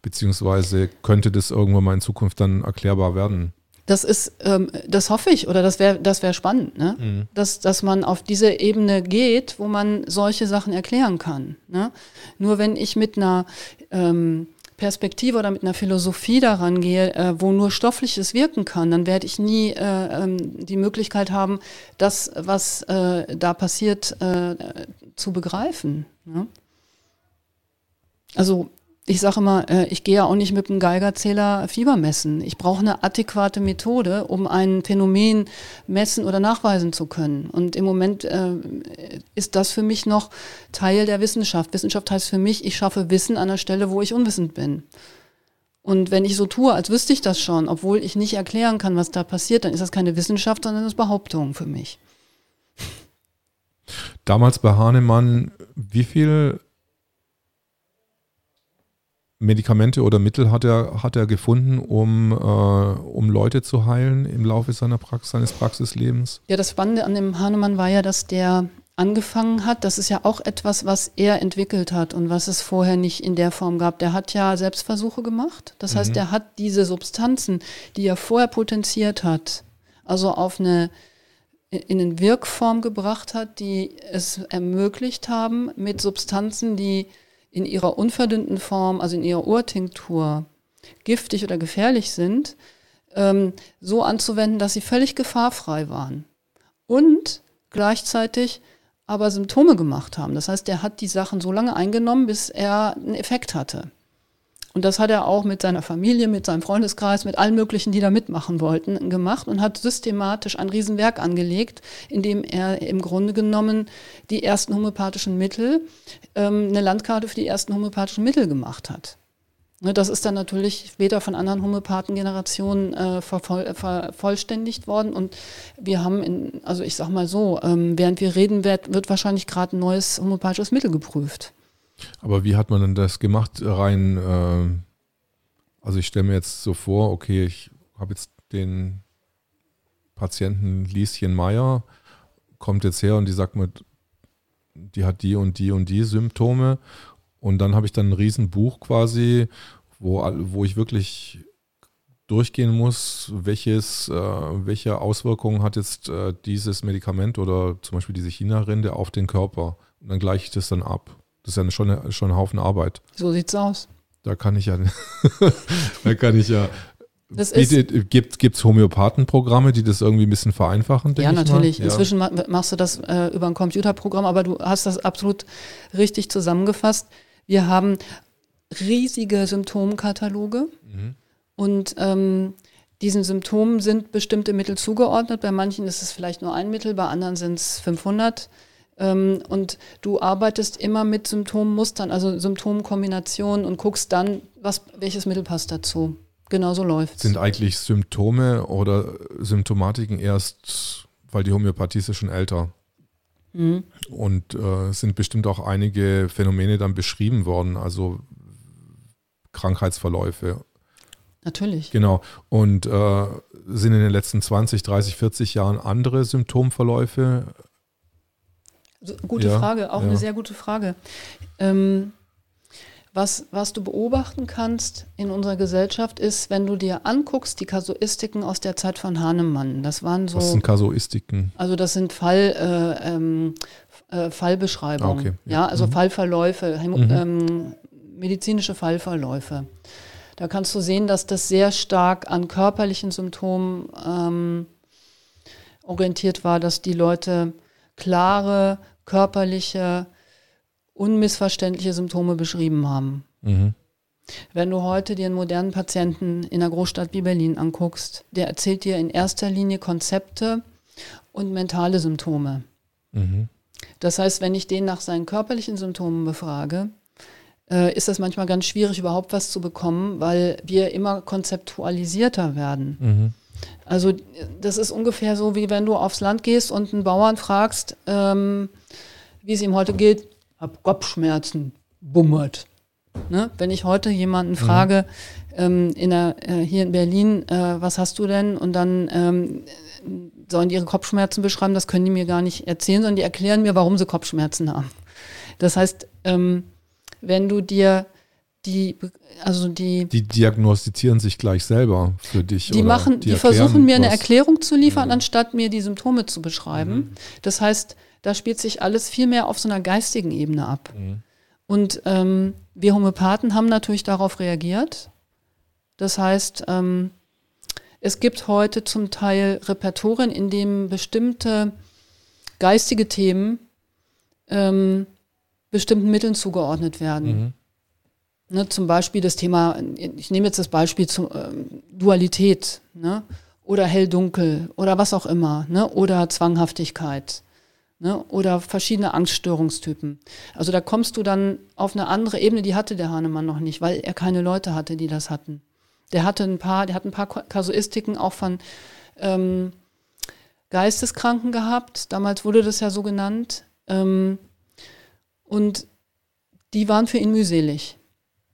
[SPEAKER 1] beziehungsweise könnte das irgendwann mal in Zukunft dann erklärbar werden.
[SPEAKER 2] Das ist, ähm, das hoffe ich, oder das wäre das wär spannend, ne? Mhm. dass, dass man auf diese Ebene geht, wo man solche Sachen erklären kann. Ne? Nur wenn ich mit einer ähm, Perspektive oder mit einer Philosophie daran gehe, äh, wo nur Stoffliches wirken kann, dann werde ich nie äh, ähm, die Möglichkeit haben, das, was äh, da passiert, äh, zu begreifen. Ne? Also ich sage immer, äh, ich gehe ja auch nicht mit einem Geigerzähler Fieber messen. Ich brauche eine adäquate Methode, um ein Phänomen messen oder nachweisen zu können. Und im Moment äh, ist das für mich noch Teil der Wissenschaft. Wissenschaft heißt für mich, ich schaffe Wissen an der Stelle, wo ich unwissend bin. Und wenn ich so tue, als wüsste ich das schon, obwohl ich nicht erklären kann, was da passiert, dann ist das keine Wissenschaft, sondern das ist Behauptung für mich.
[SPEAKER 1] Damals bei Hahnemann, wie viel Medikamente oder Mittel hat er, hat er gefunden, um, äh, um Leute zu heilen im Laufe seiner Praxis, seines Praxislebens?
[SPEAKER 2] Ja, das Spannende an dem Hahnemann war ja, dass der angefangen hat, das ist ja auch etwas, was er entwickelt hat und was es vorher nicht in der Form gab. Der hat ja Selbstversuche gemacht. Das mhm. heißt, er hat diese Substanzen, die er vorher potenziert hat, also auf eine in eine Wirkform gebracht hat, die es ermöglicht haben, mit Substanzen, die in ihrer unverdünnten Form, also in ihrer Urtinktur, giftig oder gefährlich sind, ähm, so anzuwenden, dass sie völlig gefahrfrei waren. Und gleichzeitig aber Symptome gemacht haben. Das heißt, er hat die Sachen so lange eingenommen, bis er einen Effekt hatte. Und das hat er auch mit seiner Familie, mit seinem Freundeskreis, mit allen möglichen, die da mitmachen wollten, gemacht und hat systematisch ein Riesenwerk angelegt, in dem er im Grunde genommen die ersten homöopathischen Mittel, ähm, eine Landkarte für die ersten homöopathischen Mittel gemacht hat. Ne, das ist dann natürlich später von anderen Homöopathengenerationen äh, vervoll, vervollständigt worden. Und wir haben, in, also ich sag mal so, ähm, während wir reden, wird, wird wahrscheinlich gerade ein neues homöopathisches Mittel geprüft.
[SPEAKER 1] Aber wie hat man denn das gemacht? Rein, äh, also ich stelle mir jetzt so vor, okay, ich habe jetzt den Patienten Lieschen Meier, kommt jetzt her und die sagt mir, die hat die und die und die Symptome. Und dann habe ich dann ein Riesenbuch quasi, wo, wo ich wirklich durchgehen muss, welches, äh, welche Auswirkungen hat jetzt äh, dieses Medikament oder zum Beispiel diese China-Rinde auf den Körper. Und dann gleiche ich das dann ab. Das ist ja schon, schon ein Haufen Arbeit.
[SPEAKER 2] So sieht's aus.
[SPEAKER 1] Da kann ich ja, [laughs] da kann ich ja. Gibt es Homöopathenprogramme, die das irgendwie ein bisschen vereinfachen?
[SPEAKER 2] Ja, natürlich. Ja. Inzwischen machst du das äh, über ein Computerprogramm, aber du hast das absolut richtig zusammengefasst. Wir haben riesige Symptomkataloge mhm. und ähm, diesen Symptomen sind bestimmte Mittel zugeordnet. Bei manchen ist es vielleicht nur ein Mittel, bei anderen sind es 500. Ähm, und du arbeitest immer mit Symptommustern, also Symptomkombinationen und guckst dann, was, welches Mittel passt dazu. Genauso läuft
[SPEAKER 1] Sind eigentlich Symptome oder Symptomatiken erst, weil die Homöopathie ist ja schon älter. Mhm. Und äh, sind bestimmt auch einige Phänomene dann beschrieben worden, also Krankheitsverläufe.
[SPEAKER 2] Natürlich.
[SPEAKER 1] Genau. Und äh, sind in den letzten 20, 30, 40 Jahren andere Symptomverläufe?
[SPEAKER 2] Gute
[SPEAKER 1] Ja,
[SPEAKER 2] Frage, auch
[SPEAKER 1] ja.
[SPEAKER 2] eine sehr gute Frage. Ähm, was, was du beobachten kannst in unserer Gesellschaft ist, wenn du dir anguckst, die Kasuistiken aus der Zeit von Hahnemann. Das waren so.
[SPEAKER 1] Was sind Kasuistiken?
[SPEAKER 2] Also das sind Fall, äh, ähm, äh, Fallbeschreibungen.
[SPEAKER 1] Ah, okay,
[SPEAKER 2] Ja,
[SPEAKER 1] ja.
[SPEAKER 2] also
[SPEAKER 1] Mhm.
[SPEAKER 2] Fallverläufe,
[SPEAKER 1] Mhm.
[SPEAKER 2] ähm, medizinische Fallverläufe. Da kannst du sehen, dass das sehr stark an körperlichen Symptomen ähm, orientiert war, dass die Leute klare, körperliche, unmissverständliche Symptome beschrieben haben.
[SPEAKER 1] Mhm.
[SPEAKER 2] Wenn du heute dir einen modernen Patienten in einer Großstadt wie Berlin anguckst, der erzählt dir in erster Linie Konzepte und mentale Symptome.
[SPEAKER 1] Mhm.
[SPEAKER 2] Das heißt, wenn ich den nach seinen körperlichen Symptomen befrage, äh, ist das manchmal ganz schwierig, überhaupt was zu bekommen, weil wir immer konzeptualisierter werden.
[SPEAKER 1] Mhm.
[SPEAKER 2] Also das ist ungefähr so, wie wenn du aufs Land gehst und einen Bauern fragst, ähm, wie es ihm heute geht, hab Kopfschmerzen, bummert. Ne? Wenn ich heute jemanden frage, ähm, in der, äh, hier in Berlin, äh, was hast du denn? Und dann ähm, sollen die ihre Kopfschmerzen beschreiben, das können die mir gar nicht erzählen, sondern die erklären mir, warum sie Kopfschmerzen haben. Das heißt, ähm, wenn du dir die, also die,
[SPEAKER 1] Die diagnostizieren sich gleich selber für dich.
[SPEAKER 2] die machen, die,
[SPEAKER 1] erklären
[SPEAKER 2] versuchen mir eine
[SPEAKER 1] was.
[SPEAKER 2] Erklärung zu liefern,
[SPEAKER 1] Mhm.
[SPEAKER 2] anstatt mir die Symptome zu beschreiben. Das heißt, da spielt sich alles viel mehr auf so einer geistigen Ebene ab.
[SPEAKER 1] Mhm.
[SPEAKER 2] Und ähm, wir Homöopathen haben natürlich darauf reagiert. Das heißt, ähm, es gibt heute zum Teil Repertorien, in denen bestimmte geistige Themen ähm, bestimmten Mitteln zugeordnet werden. Ne, zum Beispiel das Thema, ich nehme jetzt das Beispiel zu, ähm, Dualität ne, oder hell-dunkel oder was auch immer ne, oder Zwanghaftigkeit ne, oder verschiedene Angststörungstypen. Also da kommst du dann auf eine andere Ebene, die hatte der Hahnemann noch nicht, weil er keine Leute hatte, die das hatten. Der hatte ein paar, der hat ein paar Kasuistiken auch von ähm, Geisteskranken gehabt. Damals wurde das ja so genannt. Ähm, und die waren für ihn mühselig.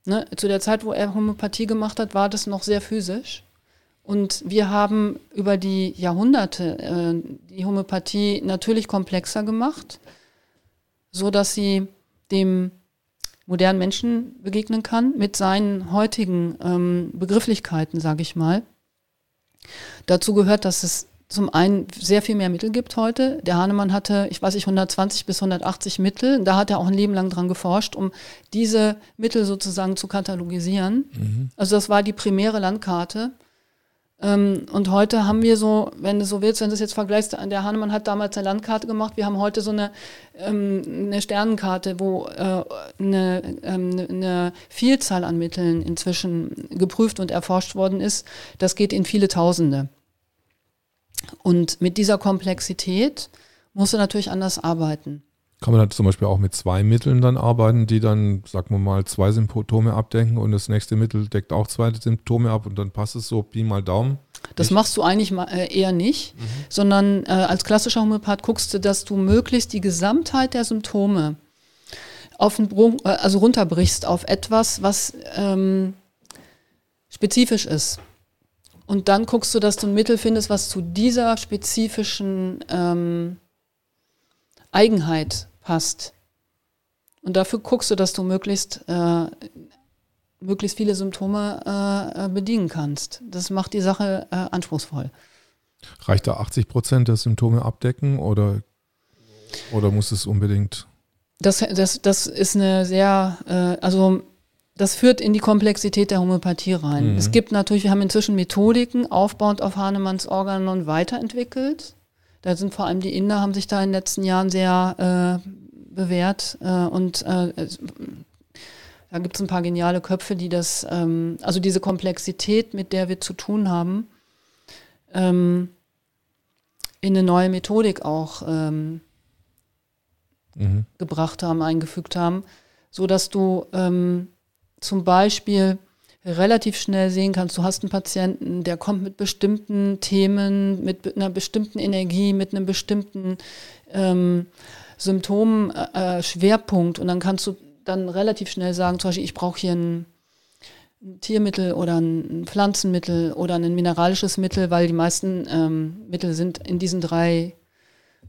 [SPEAKER 2] Ne? Zu der Zeit, wo er Homöopathie gemacht hat, war das noch sehr physisch. Und wir haben über die Jahrhunderte äh, die Homöopathie natürlich komplexer gemacht, so dass sie dem modernen Menschen begegnen kann mit seinen heutigen ähm, Begrifflichkeiten, sage ich mal. Dazu gehört, dass es zum einen sehr viel mehr Mittel gibt heute. Der Hahnemann hatte, ich weiß nicht, 120 bis 180 Mittel. Da hat er auch ein Leben lang dran geforscht, um diese Mittel sozusagen zu katalogisieren.
[SPEAKER 1] Mhm.
[SPEAKER 2] Also das war die primäre Landkarte. Ähm, und heute haben wir so, wenn du so willst, wenn du es jetzt vergleichst, der Hahnemann hat damals eine Landkarte gemacht, wir haben heute so eine, ähm, eine Sternenkarte, wo äh, eine, ähm, eine Vielzahl an Mitteln inzwischen geprüft und erforscht worden ist. Das geht in viele Tausende. Und mit dieser Komplexität musst du natürlich anders arbeiten.
[SPEAKER 1] Kann man da zum Beispiel auch mit zwei Mitteln dann arbeiten, die dann, sagen wir mal, zwei Symptome abdecken und das nächste Mittel deckt auch zwei Symptome ab und dann passt es so Pi mal Daumen?
[SPEAKER 2] Das
[SPEAKER 1] Nicht?
[SPEAKER 2] machst du eigentlich mal, äh, eher nicht, sondern äh, als klassischer Homöopath guckst du, dass du möglichst die Gesamtheit der Symptome auf den Brun äh, also runterbrichst auf etwas, was ähm, spezifisch ist. Und dann guckst du, dass du ein Mittel findest, was zu dieser spezifischen ähm, Eigenheit passt. Und dafür guckst du, dass du möglichst, äh, möglichst viele Symptome äh, äh, bedienen kannst. Das macht die Sache äh, anspruchsvoll.
[SPEAKER 1] Reicht da 80 Prozent der Symptome abdecken oder, oder muss es unbedingt?
[SPEAKER 2] Das, das, das ist eine sehr, äh, also das führt in die Komplexität der Homöopathie rein.
[SPEAKER 1] Mhm.
[SPEAKER 2] Es gibt natürlich, wir haben inzwischen Methodiken aufbauend auf Hahnemanns Organon weiterentwickelt. Da sind vor allem die Inder, haben sich da in den letzten Jahren sehr äh, bewährt. Äh, und äh, da gibt es ein paar geniale Köpfe, die das, ähm, also diese Komplexität, mit der wir zu tun haben, ähm, in eine neue Methodik auch ähm,
[SPEAKER 1] Mhm.
[SPEAKER 2] gebracht haben, eingefügt haben, so dass du ähm, zum Beispiel relativ schnell sehen kannst, du hast einen Patienten, der kommt mit bestimmten Themen, mit einer bestimmten Energie, mit einem bestimmten ähm, Symptom, äh, äh, Schwerpunkt und dann kannst du dann relativ schnell sagen, zum Beispiel, ich brauche hier ein Tiermittel oder ein Pflanzenmittel oder ein mineralisches Mittel, weil die meisten ähm, Mittel sind in diesen drei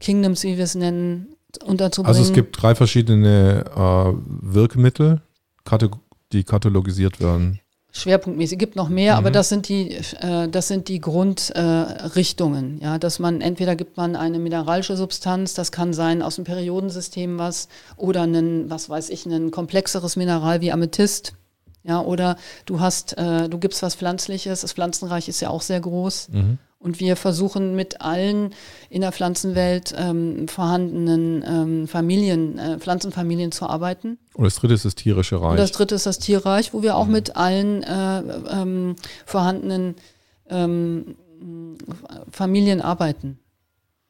[SPEAKER 2] Kingdoms, wie wir es nennen, unterzubringen.
[SPEAKER 1] Also es gibt drei verschiedene äh, Wirkmittel, die katalogisiert werden.
[SPEAKER 2] Schwerpunktmäßig gibt noch mehr, mhm. aber das sind die, äh, das sind die Grundrichtungen. Äh, ja, dass man entweder gibt man eine mineralische Substanz, das kann sein aus dem Periodensystem was, oder ein, was weiß ich, ein komplexeres Mineral wie Amethyst. Ja, oder du hast, äh, du gibst was Pflanzliches, das Pflanzenreich ist ja auch sehr groß. Mhm. Und wir versuchen mit allen in der Pflanzenwelt ähm, vorhandenen ähm, Familien, äh, Pflanzenfamilien zu arbeiten.
[SPEAKER 1] Und das dritte ist das tierische Reich.
[SPEAKER 2] Und das dritte ist das Tierreich, wo wir auch mhm. mit allen äh, ähm, vorhandenen ähm, Familien arbeiten.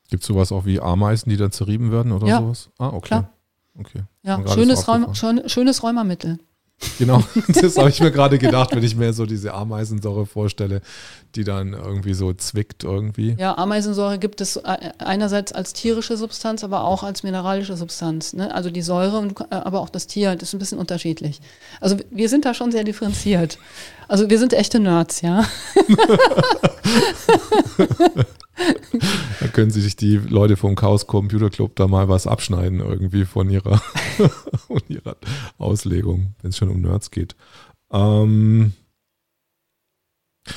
[SPEAKER 1] Gibt es sowas auch wie Ameisen, die dann zerrieben werden oder
[SPEAKER 2] ja,
[SPEAKER 1] sowas?
[SPEAKER 2] Ah,
[SPEAKER 1] okay.
[SPEAKER 2] Klar.
[SPEAKER 1] Okay.
[SPEAKER 2] Ja, schönes, Räum, schön, schönes Räumermittel.
[SPEAKER 1] Genau, [laughs] das habe ich mir gerade gedacht, wenn ich mir so diese Ameisensäure vorstelle, die dann irgendwie so zwickt irgendwie.
[SPEAKER 2] Ja, Ameisensäure gibt es äh, einerseits als tierische Substanz, aber auch als mineralische Substanz. Ne? Also die Säure, und, äh, aber auch das Tier, das ist ein bisschen unterschiedlich. Also wir sind da schon sehr differenziert. Also wir sind echte Nerds, ja. [laughs] [laughs] [laughs]
[SPEAKER 1] da können sich die Leute vom Chaos Computer Club da mal was abschneiden irgendwie von ihrer, [laughs] von ihrer Auslegung, wenn es schon um Nerds geht. Ähm,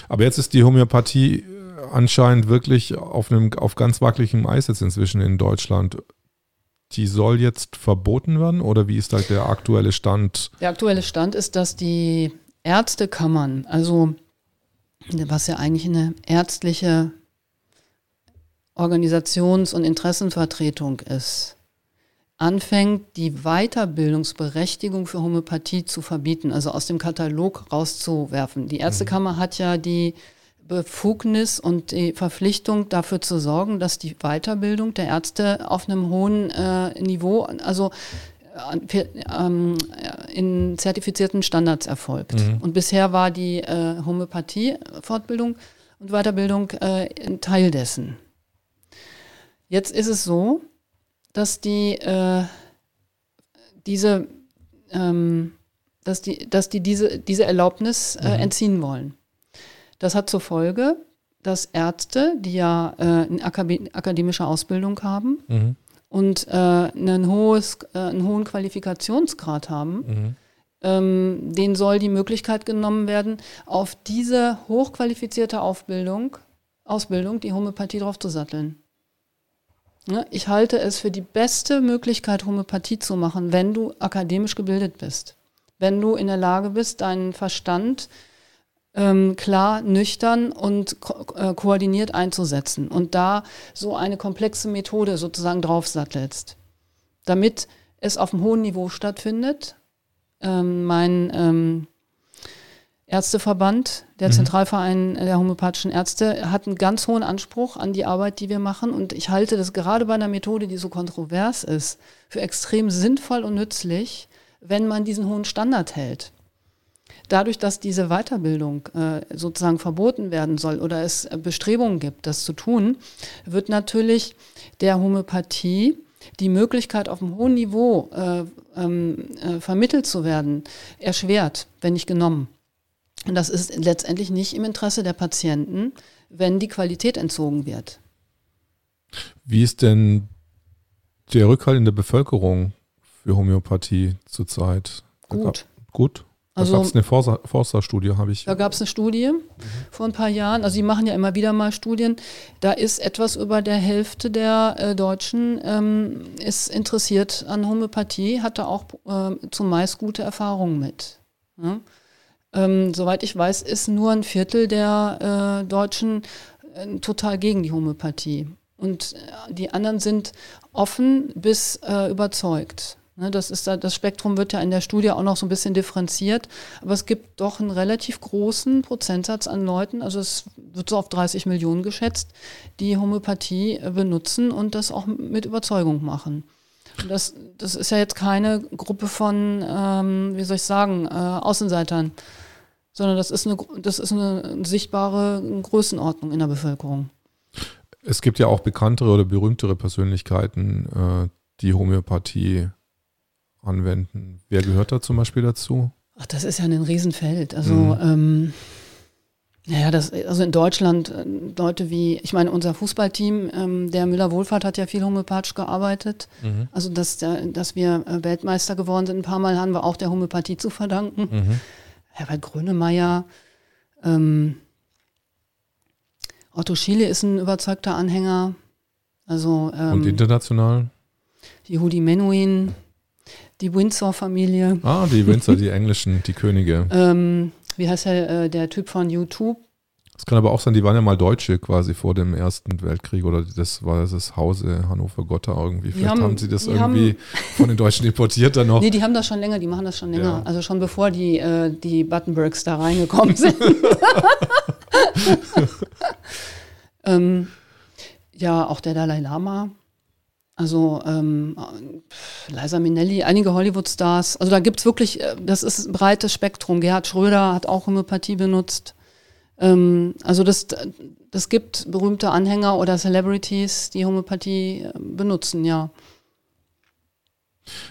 [SPEAKER 1] aber jetzt ist die Homöopathie anscheinend wirklich auf einem auf ganz wackeligem Eis jetzt inzwischen in Deutschland. Die soll jetzt verboten werden oder wie ist da der aktuelle Stand?
[SPEAKER 2] Der aktuelle Stand ist, dass die Ärztekammern, also was ja eigentlich eine ärztliche Organisations- und Interessenvertretung ist, anfängt, die Weiterbildungsberechtigung für Homöopathie zu verbieten, also aus dem Katalog rauszuwerfen. Die Ärztekammer mhm. hat ja die Befugnis und die Verpflichtung dafür zu sorgen, dass die Weiterbildung der Ärzte auf einem hohen äh, Niveau, also äh, ähm, in zertifizierten Standards erfolgt. Mhm. Und bisher war die äh, Homöopathie-Fortbildung und Weiterbildung äh, ein Teil dessen. Jetzt ist es so, dass die äh, diese, ähm, dass die, dass die diese, diese Erlaubnis äh, mhm. entziehen wollen. Das hat zur Folge, dass Ärzte, die ja äh, eine akademische Ausbildung haben mhm. und äh, einen, hohes, äh, einen hohen Qualifikationsgrad haben, mhm. ähm, denen soll die Möglichkeit genommen werden, auf diese hochqualifizierte Aufbildung, Ausbildung die Homöopathie draufzusatteln. Ne? Ich halte es für die beste Möglichkeit, Homöopathie zu machen, wenn du akademisch gebildet bist. Wenn du in der Lage bist, deinen Verstand ähm, klar, nüchtern und ko äh, koordiniert einzusetzen und da so eine komplexe Methode sozusagen draufsattelst, damit es auf einem hohen Niveau stattfindet. Ähm, mein ähm, Ärzteverband, der mhm. Zentralverein der homöopathischen Ärzte, hat einen ganz hohen Anspruch an die Arbeit, die wir machen. Und ich halte das gerade bei einer Methode, die so kontrovers ist, für extrem sinnvoll und nützlich, wenn man diesen hohen Standard hält. Dadurch, dass diese Weiterbildung äh, sozusagen verboten werden soll oder es Bestrebungen gibt, das zu tun, wird natürlich der Homöopathie die Möglichkeit, auf einem hohen Niveau äh, ähm, äh, vermittelt zu werden, erschwert, wenn nicht genommen. Und das ist letztendlich nicht im Interesse der Patienten, wenn die Qualität entzogen wird.
[SPEAKER 1] Wie ist denn der Rückhalt in der Bevölkerung für Homöopathie zurzeit?
[SPEAKER 2] Gut.
[SPEAKER 1] Gut. Da also, gab es eine Forster-Studie, habe ich.
[SPEAKER 2] Da gab es eine Studie mhm. vor ein paar Jahren. Also, sie machen ja immer wieder mal Studien. Da ist etwas über der Hälfte der äh, Deutschen ähm, ist interessiert an Homöopathie, hatte auch äh, zumeist gute Erfahrungen mit. Ja? Ähm, soweit ich weiß, ist nur ein Viertel der äh, Deutschen äh, total gegen die Homöopathie. Und äh, die anderen sind offen bis äh, überzeugt. Ne, das, ist da, das Spektrum wird ja in der Studie auch noch so ein bisschen differenziert, aber es gibt doch einen relativ großen Prozentsatz an Leuten, also es wird so auf 30 Millionen geschätzt, die Homöopathie äh, benutzen und das auch mit Überzeugung machen. Das, das ist ja jetzt keine Gruppe von, ähm, wie soll ich sagen, äh, Außenseitern, sondern das ist eine, das ist eine sichtbare Größenordnung in der Bevölkerung.
[SPEAKER 1] Es gibt ja auch bekanntere oder berühmtere Persönlichkeiten, äh, die Homöopathie anwenden. Wer gehört da zum Beispiel dazu?
[SPEAKER 2] Ach, das ist ja ein Riesenfeld. Also, mhm. ähm, naja, das, also in Deutschland, äh, Leute wie, ich meine, unser Fußballteam, ähm, der Müller-Wohlfahrt hat ja viel homöopathisch gearbeitet. Mhm. Also, dass, dass wir äh, Weltmeister geworden sind, ein paar Mal haben wir auch der Homöopathie zu verdanken. Mhm. Herbert Grönemeyer, ähm, Otto Schiele ist ein überzeugter Anhänger. Also,
[SPEAKER 1] ähm, Und international?
[SPEAKER 2] Yehudi Menuhin, die Windsor-Familie.
[SPEAKER 1] Ah, die Windsor, die englischen, die Könige. [laughs]
[SPEAKER 2] Ähm, wie heißt der, äh, der Typ von YouTube?
[SPEAKER 1] Es kann aber auch sein, die waren ja mal Deutsche quasi vor dem Ersten Weltkrieg oder das war das Hause Hannover-Gotha irgendwie. Vielleicht haben, haben, sie das irgendwie haben, von den Deutschen importiert dann noch.
[SPEAKER 2] Nee, die haben das schon länger, die machen das schon länger. Ja. Also schon bevor die, äh, die Buttonbergs da reingekommen sind. [laughs] ähm, ja, auch der Dalai Lama. Also ähm, Liza Minnelli, einige Hollywood-Stars. Also da gibt es wirklich, äh, das ist ein breites Spektrum. Gerhard Schröder hat auch Homöopathie benutzt. Ähm, also das, das gibt berühmte Anhänger oder Celebrities, die Homöopathie äh, benutzen, ja.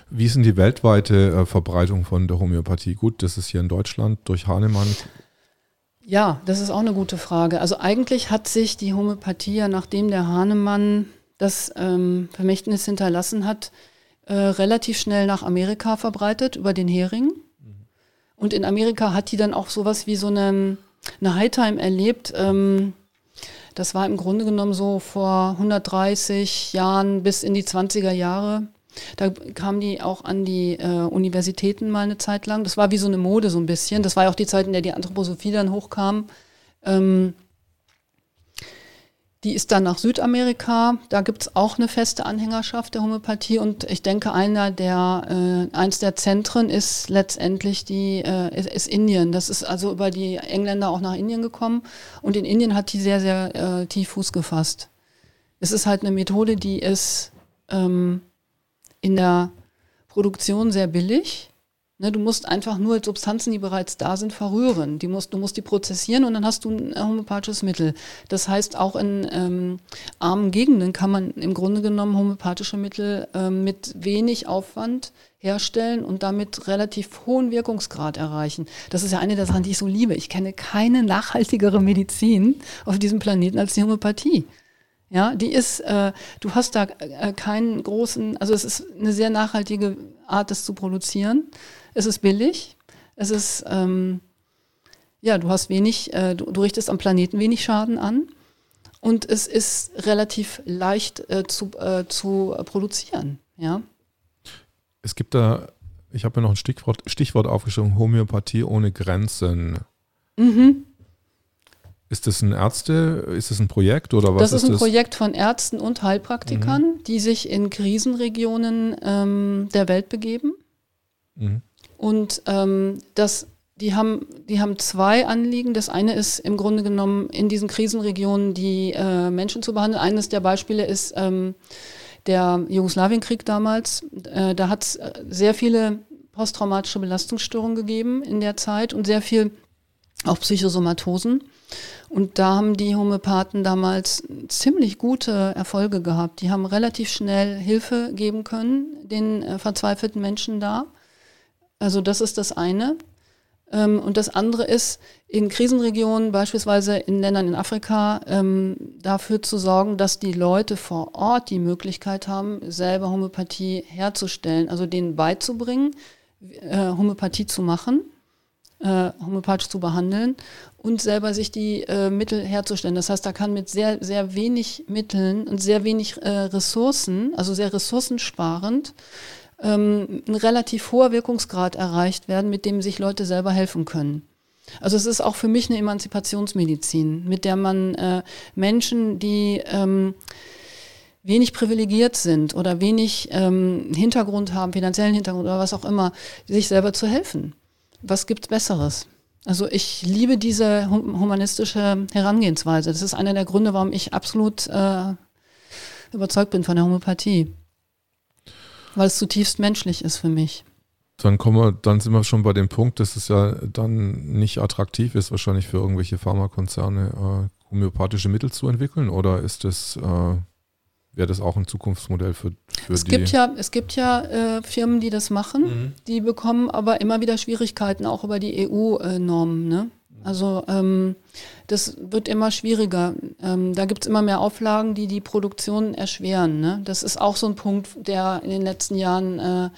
[SPEAKER 1] Wie ist denn die weltweite äh, Verbreitung von der Homöopathie? Gut, das ist hier in Deutschland durch Hahnemann.
[SPEAKER 2] Ja, das ist auch eine gute Frage. Also eigentlich hat sich die Homöopathie ja, nachdem der Hahnemann das ähm, Vermächtnis hinterlassen hat, äh, relativ schnell nach Amerika verbreitet über den Hering. Mhm. Und in Amerika hat die dann auch sowas wie so eine, eine Hightime erlebt. Ähm, das war im Grunde genommen so vor 130 Jahren bis in die 20er Jahre. Da kamen die auch an die äh, Universitäten mal eine Zeit lang. Das war wie so eine Mode so ein bisschen. Das war ja auch die Zeit, in der die Anthroposophie dann hochkam. Ähm, die ist dann nach Südamerika. Da gibt es auch eine feste Anhängerschaft der Homöopathie. Und ich denke, einer der, äh, eins der Zentren ist letztendlich die, äh, ist, ist, Indien. Das ist also über die Engländer auch nach Indien gekommen. Und in Indien hat die sehr, sehr äh, tief Fuß gefasst. Es ist halt eine Methode, die ist ähm, in der Produktion sehr billig du musst einfach nur Substanzen, die bereits da sind, verrühren. Die musst, du musst die prozessieren und dann hast du ein homöopathisches Mittel. Das heißt, auch in ähm, armen Gegenden kann man im Grunde genommen homöopathische Mittel ähm, mit wenig Aufwand herstellen und damit relativ hohen Wirkungsgrad erreichen. Das ist ja eine der Sachen, die ich so liebe. Ich kenne keine nachhaltigere Medizin auf diesem Planeten als die Homöopathie. Ja, die ist, äh, du hast da äh, keinen großen, also es ist eine sehr nachhaltige Art, das zu produzieren. Es ist billig. Es ist, ähm, ja, du hast wenig, äh, du, du, richtest am Planeten wenig Schaden an. Und es ist relativ leicht äh, zu, äh, zu produzieren, ja.
[SPEAKER 1] Es gibt da, ich habe mir noch ein Stichwort, Stichwort aufgeschrieben, Homöopathie ohne Grenzen. Mhm. Ist das ein Ärzte, ist das ein Projekt oder was?
[SPEAKER 2] Das ist, ist ein das? Projekt von Ärzten und Heilpraktikern, mhm. die sich in Krisenregionen ähm, der Welt begeben. Mhm. Und ähm, das, die, haben, die haben zwei Anliegen. Das eine ist im Grunde genommen in diesen Krisenregionen die äh, Menschen zu behandeln. Eines der Beispiele ist ähm, der Jugoslawienkrieg damals. Äh, da hat es äh, sehr viele posttraumatische Belastungsstörungen gegeben in der Zeit und sehr viel auch Psychosomatosen. Und da haben die Homöopathen damals ziemlich gute Erfolge gehabt. Die haben relativ schnell Hilfe geben können den äh, verzweifelten Menschen da. Also das ist das eine. Ähm, und das andere ist, in Krisenregionen, beispielsweise in Ländern in Afrika, ähm, dafür zu sorgen, dass die Leute vor Ort die Möglichkeit haben, selber Homöopathie herzustellen, also denen beizubringen, äh, Homöopathie zu machen, äh, homöopathisch zu behandeln und selber sich die äh, Mittel herzustellen. Das heißt, da kann mit sehr, sehr wenig Mitteln und sehr wenig Ressourcen, also sehr ressourcensparend, ähm, ein relativ hoher Wirkungsgrad erreicht werden, mit dem sich Leute selber helfen können. Also es ist auch für mich eine Emanzipationsmedizin, mit der man äh, Menschen, die ähm, wenig privilegiert sind oder wenig ähm, Hintergrund haben, finanziellen Hintergrund oder was auch immer, sich selber zu helfen. Was gibt's Besseres? Also ich liebe diese humanistische Herangehensweise. Das ist einer der Gründe, warum ich absolut äh, überzeugt bin von der Homöopathie. Weil es zutiefst menschlich ist für mich.
[SPEAKER 1] Dann kommen wir, dann sind wir schon bei dem Punkt, dass es ja dann nicht attraktiv ist, wahrscheinlich für irgendwelche Pharmakonzerne äh, homöopathische Mittel zu entwickeln. Oder ist das, äh, wäre das auch ein Zukunftsmodell für, für
[SPEAKER 2] es
[SPEAKER 1] die.
[SPEAKER 2] Gibt ja, es gibt ja äh, Firmen, die das machen, mhm. die bekommen aber immer wieder Schwierigkeiten, auch über die EU-Normen. Ne? Also ähm, das wird immer schwieriger. Ähm, da gibt es immer mehr Auflagen, die die Produktion erschweren. Ne? Das ist auch so ein Punkt, der in den letzten Jahren, äh,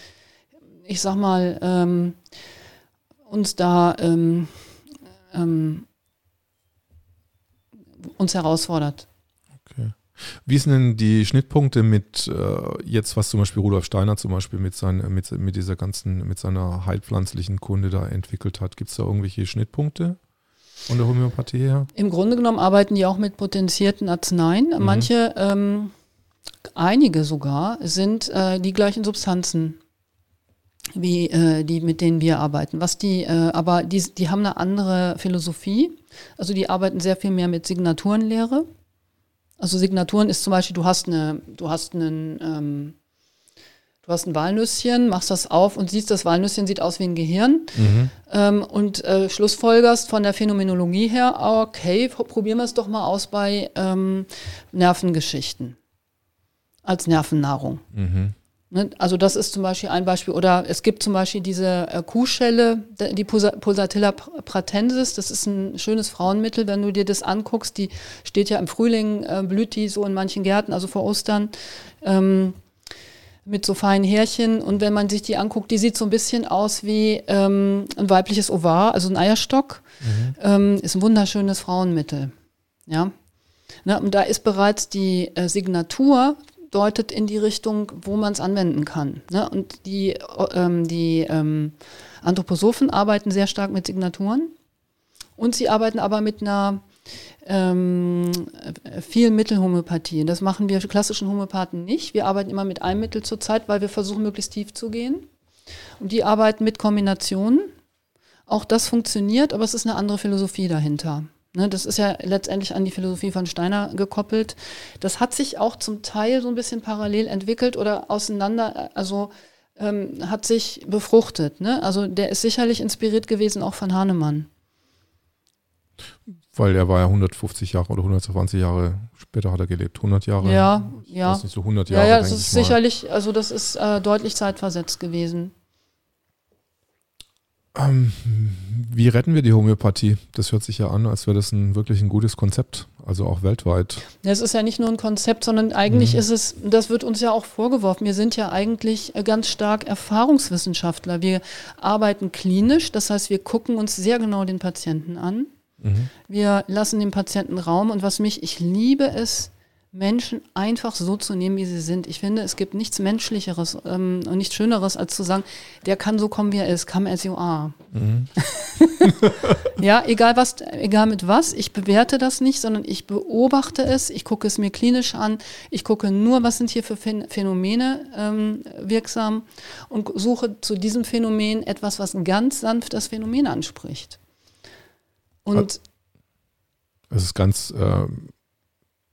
[SPEAKER 2] ich sag mal, ähm, uns da ähm, ähm, uns herausfordert.
[SPEAKER 1] Okay. Wie sind denn die Schnittpunkte mit äh, jetzt, was zum Beispiel Rudolf Steiner zum Beispiel mit, sein, mit, mit dieser ganzen, mit seiner heilpflanzlichen Kunde da entwickelt hat? Gibt es da irgendwelche Schnittpunkte? Von der Homöopathie her?
[SPEAKER 2] Im Grunde genommen arbeiten die auch mit potenzierten Arzneien. Mhm. Manche, ähm, einige sogar, sind äh, die gleichen Substanzen wie äh, die, mit denen wir arbeiten. Was die, äh, aber die, die haben eine andere Philosophie. Also die arbeiten sehr viel mehr mit Signaturenlehre. Also Signaturen ist zum Beispiel, du hast eine, du hast einen, ähm, du hast ein Walnüsschen, machst das auf und siehst, das Walnüsschen sieht aus wie ein Gehirn mhm. ähm, und äh, schlussfolgerst von der Phänomenologie her, okay, probieren wir es doch mal aus bei ähm, Nervengeschichten als Nervennahrung. Mhm. Ne? Also das ist zum Beispiel ein Beispiel. Oder es gibt zum Beispiel diese äh, Kuhschelle, die Pulsatilla pratensis. Das ist ein schönes Frauenmittel, wenn du dir das anguckst. Die steht ja im Frühling, äh, blüht die so in manchen Gärten, also vor Ostern. Ähm, mit so feinen Härchen. Und wenn man sich die anguckt, die sieht so ein bisschen aus wie ähm, ein weibliches Ovar, also ein Eierstock. Mhm. Ähm, ist ein wunderschönes Frauenmittel. Ja. Na, und da ist bereits die äh, Signatur deutet in die Richtung, wo man es anwenden kann. Ne? Und die, ähm, die ähm, Anthroposophen arbeiten sehr stark mit Signaturen und sie arbeiten aber mit einer ähm, viel Mittelhomöopathie. Das machen wir klassischen Homöopathen nicht. Wir arbeiten immer mit einem Mittel zur Zeit, weil wir versuchen, möglichst tief zu gehen. Und die arbeiten mit Kombinationen. Auch das funktioniert, aber es ist eine andere Philosophie dahinter. Ne, das ist ja letztendlich an die Philosophie von Steiner gekoppelt. Das hat sich auch zum Teil so ein bisschen parallel entwickelt oder auseinander, also ähm, hat sich befruchtet. Ne? Also der ist sicherlich inspiriert gewesen auch von Hahnemann.
[SPEAKER 1] Weil er war ja 150 Jahre oder 120 Jahre später hat er gelebt. 100 Jahre?
[SPEAKER 2] Ja, ja.
[SPEAKER 1] Weiß nicht, so 100 Jahre.
[SPEAKER 2] Ja, ja, das ist sicherlich, also das ist äh, deutlich zeitversetzt gewesen.
[SPEAKER 1] Ähm, wie retten wir die Homöopathie? Das hört sich ja an, als wäre das ein wirklich ein gutes Konzept, also auch weltweit.
[SPEAKER 2] Es ist ja nicht nur ein Konzept, sondern eigentlich mhm. ist es, das wird uns ja auch vorgeworfen, wir sind ja eigentlich ganz stark Erfahrungswissenschaftler. Wir arbeiten klinisch, das heißt, wir gucken uns sehr genau den Patienten an. Mhm. Wir lassen dem Patienten Raum und was mich, ich liebe es, Menschen einfach so zu nehmen, wie sie sind. Ich finde, es gibt nichts Menschlicheres ähm, und nichts Schöneres, als zu sagen, der kann so kommen, wie er ist, come as you are. Mhm. [laughs] ja, egal was, egal mit was, ich bewerte das nicht, sondern ich beobachte es, ich gucke es mir klinisch an, ich gucke nur, was sind hier für Phänomene ähm, wirksam und suche zu diesem Phänomen etwas, was ganz sanft das Phänomen anspricht. Und
[SPEAKER 1] es ist ganz äh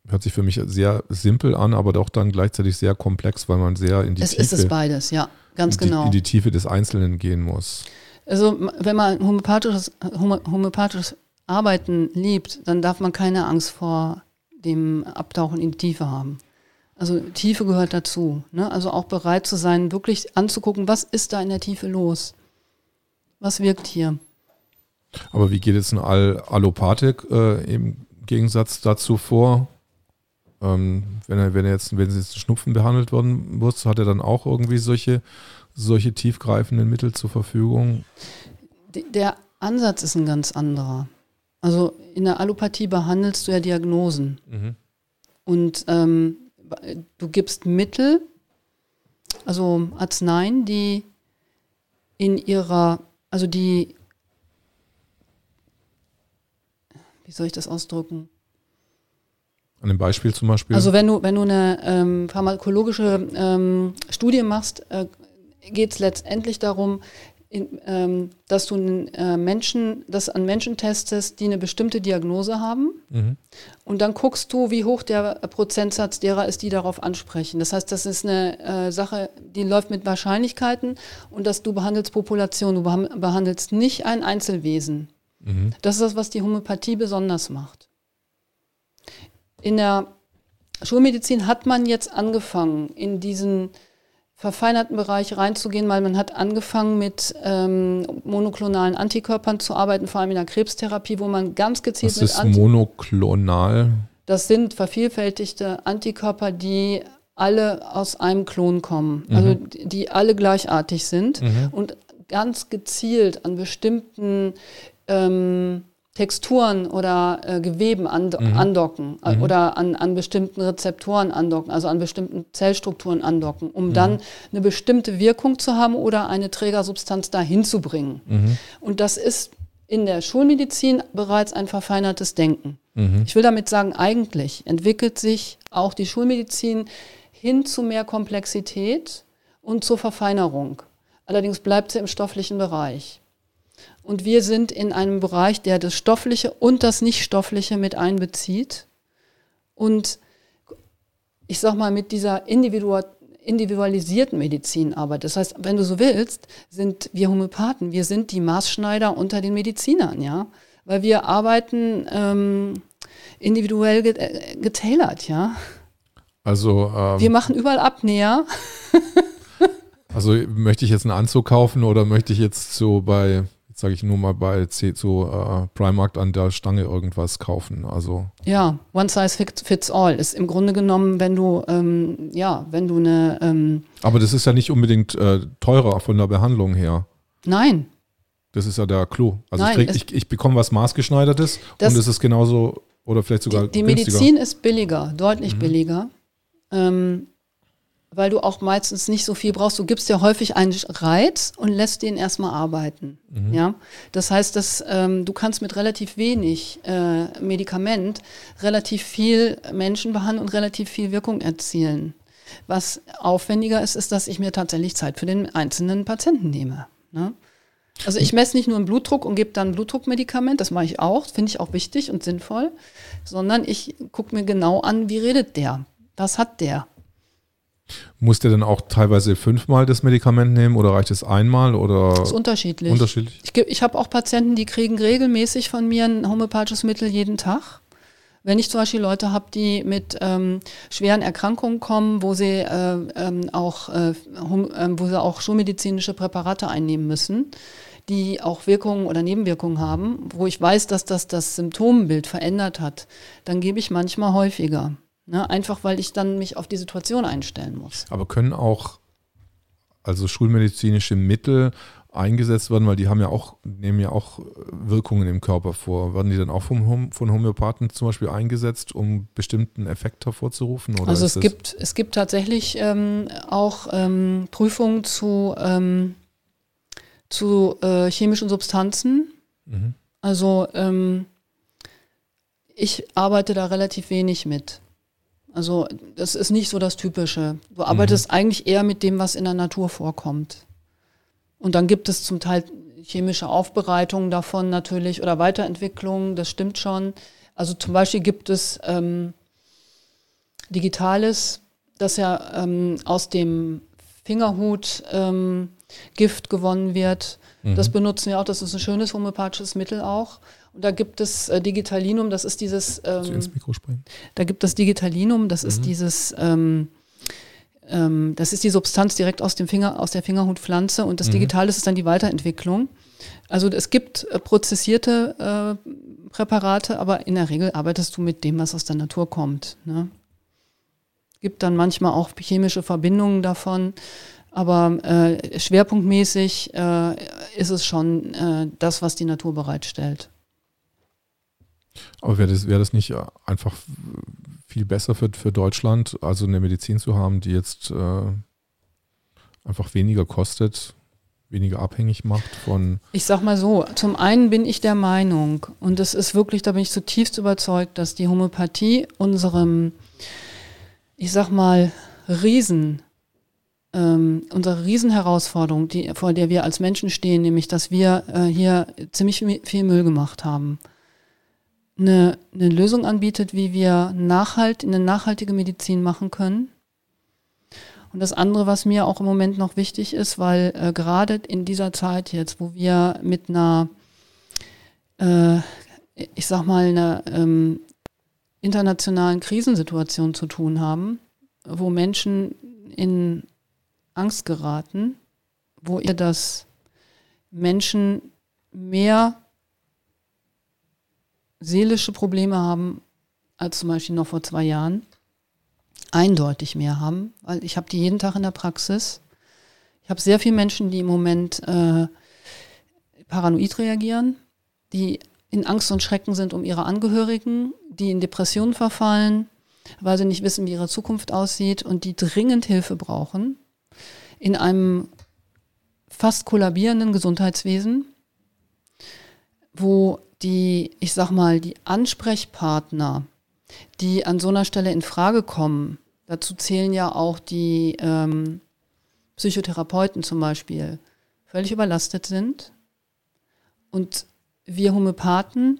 [SPEAKER 1] hört sich für mich sehr simpel an, aber doch dann gleichzeitig sehr komplex, weil man sehr in die
[SPEAKER 2] es
[SPEAKER 1] Tiefe.
[SPEAKER 2] Es ist es beides, ja, ganz
[SPEAKER 1] in
[SPEAKER 2] genau.
[SPEAKER 1] Die, in die Tiefe des Einzelnen gehen muss.
[SPEAKER 2] Also wenn man homöopathisches, homöopathisches Arbeiten liebt, dann darf man keine Angst vor dem Abtauchen in die Tiefe haben. Also Tiefe gehört dazu. Ne? Also auch bereit zu sein, wirklich anzugucken, was ist da in der Tiefe los? Was wirkt hier?
[SPEAKER 1] Aber wie geht jetzt ein All Allopathik äh, im Gegensatz dazu vor? Ähm, wenn er, wenn er jetzt, wenn jetzt Schnupfen behandelt worden muss, hat er dann auch irgendwie solche, solche tiefgreifenden Mittel zur Verfügung?
[SPEAKER 2] Der Ansatz ist ein ganz anderer. Also in der Allopathie behandelst du ja Diagnosen. Mhm. Und ähm, du gibst Mittel, also Arzneien, die in ihrer, also die, wie soll ich das ausdrücken?
[SPEAKER 1] An dem Beispiel zum Beispiel?
[SPEAKER 2] Also wenn du, wenn du eine ähm, pharmakologische ähm, Studie machst, äh, geht es letztendlich darum, in, ähm, dass du äh, Menschen, das an Menschen testest, die eine bestimmte Diagnose haben. Mhm. Und dann guckst du, wie hoch der Prozentsatz derer ist, die darauf ansprechen. Das heißt, das ist eine äh, Sache, die läuft mit Wahrscheinlichkeiten und dass du behandelst Population, du behandelst nicht ein Einzelwesen. Mhm. Das ist das, was die Homöopathie besonders macht in der Schulmedizin hat man jetzt angefangen, in diesen verfeinerten Bereich reinzugehen, weil man hat angefangen mit ähm, monoklonalen Antikörpern zu arbeiten, vor allem in der Krebstherapie, wo man ganz gezielt
[SPEAKER 1] Was
[SPEAKER 2] mit
[SPEAKER 1] ist
[SPEAKER 2] Anti
[SPEAKER 1] monoklonal?
[SPEAKER 2] Das sind vervielfältigte Antikörper, die alle aus einem Klon kommen, also die die alle gleichartig sind und ganz gezielt an bestimmten ähm, Texturen oder äh, Geweben ando andocken äh, oder an, an bestimmten Rezeptoren andocken, also an bestimmten Zellstrukturen andocken, um dann eine bestimmte Wirkung zu haben oder eine Trägersubstanz dahin zu bringen. Und das ist in der Schulmedizin bereits ein verfeinertes Denken. Ich will damit sagen, eigentlich entwickelt sich auch die Schulmedizin hin zu mehr Komplexität und zur Verfeinerung. Allerdings bleibt sie im stofflichen Bereich. Und wir sind in einem Bereich, der das Stoffliche und das Nichtstoffliche mit einbezieht. Und ich sag mal, mit dieser individua individualisierten Medizin arbeitet. Das heißt, wenn du so willst, sind wir Homöopathen, wir sind die Maßschneider unter den Medizinern, ja. Weil wir arbeiten ähm, individuell äh, getailert, ja.
[SPEAKER 1] Also, ähm,
[SPEAKER 2] Wir machen überall Abnäher. [laughs]
[SPEAKER 1] also möchte ich jetzt einen Anzug kaufen oder möchte ich jetzt so bei, sage ich nur mal bei C, so äh, Primark an der Stange irgendwas kaufen? Also
[SPEAKER 2] Ja, one size fits, all ist im Grunde genommen, wenn du, ähm, ja, wenn du eine, ähm,
[SPEAKER 1] Aber das ist ja nicht unbedingt äh, teurer von der Behandlung her.
[SPEAKER 2] nein,
[SPEAKER 1] Das ist ja der Clou. Also
[SPEAKER 2] Nein,
[SPEAKER 1] ich, krieg, ich, ich bekomme was maßgeschneidertes und es ist genauso oder vielleicht sogar
[SPEAKER 2] die, die
[SPEAKER 1] günstiger.
[SPEAKER 2] Medizin ist billiger, deutlich billiger, ähm, weil du auch meistens nicht so viel brauchst. Du gibst ja häufig einen Reiz und lässt den erstmal arbeiten. Ja, das heißt, dass ähm, du kannst mit relativ wenig äh, Medikament relativ viel Menschen behandeln und relativ viel Wirkung erzielen. Was aufwendiger ist, ist, dass ich mir tatsächlich Zeit für den einzelnen Patienten nehme. Ne? Also ich messe nicht nur einen Blutdruck und gebe dann ein Blutdruckmedikament, das mache ich auch, finde ich auch wichtig und sinnvoll, sondern ich gucke mir genau an, wie redet der, was hat der.
[SPEAKER 1] Muss der dann auch teilweise fünfmal das Medikament nehmen oder reicht es einmal oder
[SPEAKER 2] Das ist unterschiedlich.
[SPEAKER 1] unterschiedlich?
[SPEAKER 2] Ich, ich habe auch Patienten, die kriegen regelmäßig von mir ein homöopathisches Mittel jeden Tag. Wenn ich zum Beispiel Leute habe, die mit ähm, schweren Erkrankungen kommen, wo sie äh, ähm, auch, äh, hom- ähm, wo sie auch schulmedizinische Präparate einnehmen müssen, die auch Wirkungen oder Nebenwirkungen haben, wo ich weiß, dass das das Symptombild verändert hat, dann gebe ich manchmal häufiger. Ne? Einfach weil ich dann mich auf die Situation einstellen muss.
[SPEAKER 1] Aber können auch also schulmedizinische Mittel eingesetzt werden, weil die haben ja auch, nehmen ja auch äh, Wirkungen im Körper vor. Werden die dann auch vom, von Homöopathen zum Beispiel eingesetzt, um bestimmten Effekt hervorzurufen? Oder
[SPEAKER 2] Also es gibt, es gibt tatsächlich ähm, auch ähm, Prüfungen zu, ähm, zu äh, chemischen Substanzen.
[SPEAKER 1] Mhm.
[SPEAKER 2] Also ähm, ich arbeite da relativ wenig mit. Also das ist nicht so das Typische. Du arbeitest eigentlich eher mit dem, was in der Natur vorkommt. Und dann gibt es zum Teil chemische Aufbereitungen davon natürlich oder Weiterentwicklungen, das stimmt schon. Also zum Beispiel gibt es ähm, Digitales, das ja ähm, aus dem Fingerhut ähm, Gift gewonnen wird. Das benutzen wir auch, das ist ein schönes homöopathisches Mittel auch. Und da gibt es äh, Digitalinum, das ist dieses, ähm,
[SPEAKER 1] ins Mikro sprechen?
[SPEAKER 2] da gibt es Digitalinum, das ist dieses, ähm, ähm, das ist die Substanz direkt aus dem Finger, aus der Fingerhutpflanze und das Digital das ist dann die Weiterentwicklung. Also es gibt äh, prozessierte äh, Präparate, aber in der Regel arbeitest du mit dem, was aus der Natur kommt. Ne? Gibt dann manchmal auch chemische Verbindungen davon, aber äh, schwerpunktmäßig äh, ist es schon äh, das, was die Natur bereitstellt.
[SPEAKER 1] Aber wäre das, wäre das nicht äh, einfach viel besser für, für Deutschland, also eine Medizin zu haben, die jetzt äh, einfach weniger kostet, weniger abhängig macht von.
[SPEAKER 2] Ich sag mal so, zum einen bin ich der Meinung, und das ist wirklich, da bin ich zutiefst überzeugt, dass die Homöopathie unserem, ich sag mal, Riesen, ähm, unsere Riesenherausforderung, die, vor der wir als Menschen stehen, nämlich, dass wir äh, hier ziemlich viel Müll gemacht haben, eine, eine Lösung anbietet, wie wir nachhalt, eine nachhaltige Medizin machen können. Und das andere, was mir auch im Moment noch wichtig ist, weil äh, gerade in dieser Zeit jetzt, wo wir mit einer, äh, ich sag mal, einer ähm, internationalen Krisensituationen zu tun haben, wo Menschen in Angst geraten, wo ihr das Menschen mehr seelische Probleme haben als zum Beispiel noch vor zwei Jahren, eindeutig mehr haben, weil ich habe die jeden Tag in der Praxis. Ich habe sehr viele Menschen, die im Moment äh, paranoid reagieren, die in Angst und Schrecken sind um ihre Angehörigen, die in Depressionen verfallen, weil sie nicht wissen, wie ihre Zukunft aussieht und die dringend Hilfe brauchen in einem fast kollabierenden Gesundheitswesen, wo die, ich sag mal, die Ansprechpartner, die an so einer Stelle in Frage kommen, dazu zählen ja auch die ähm, Psychotherapeuten zum Beispiel, völlig überlastet sind und wir Homöopathen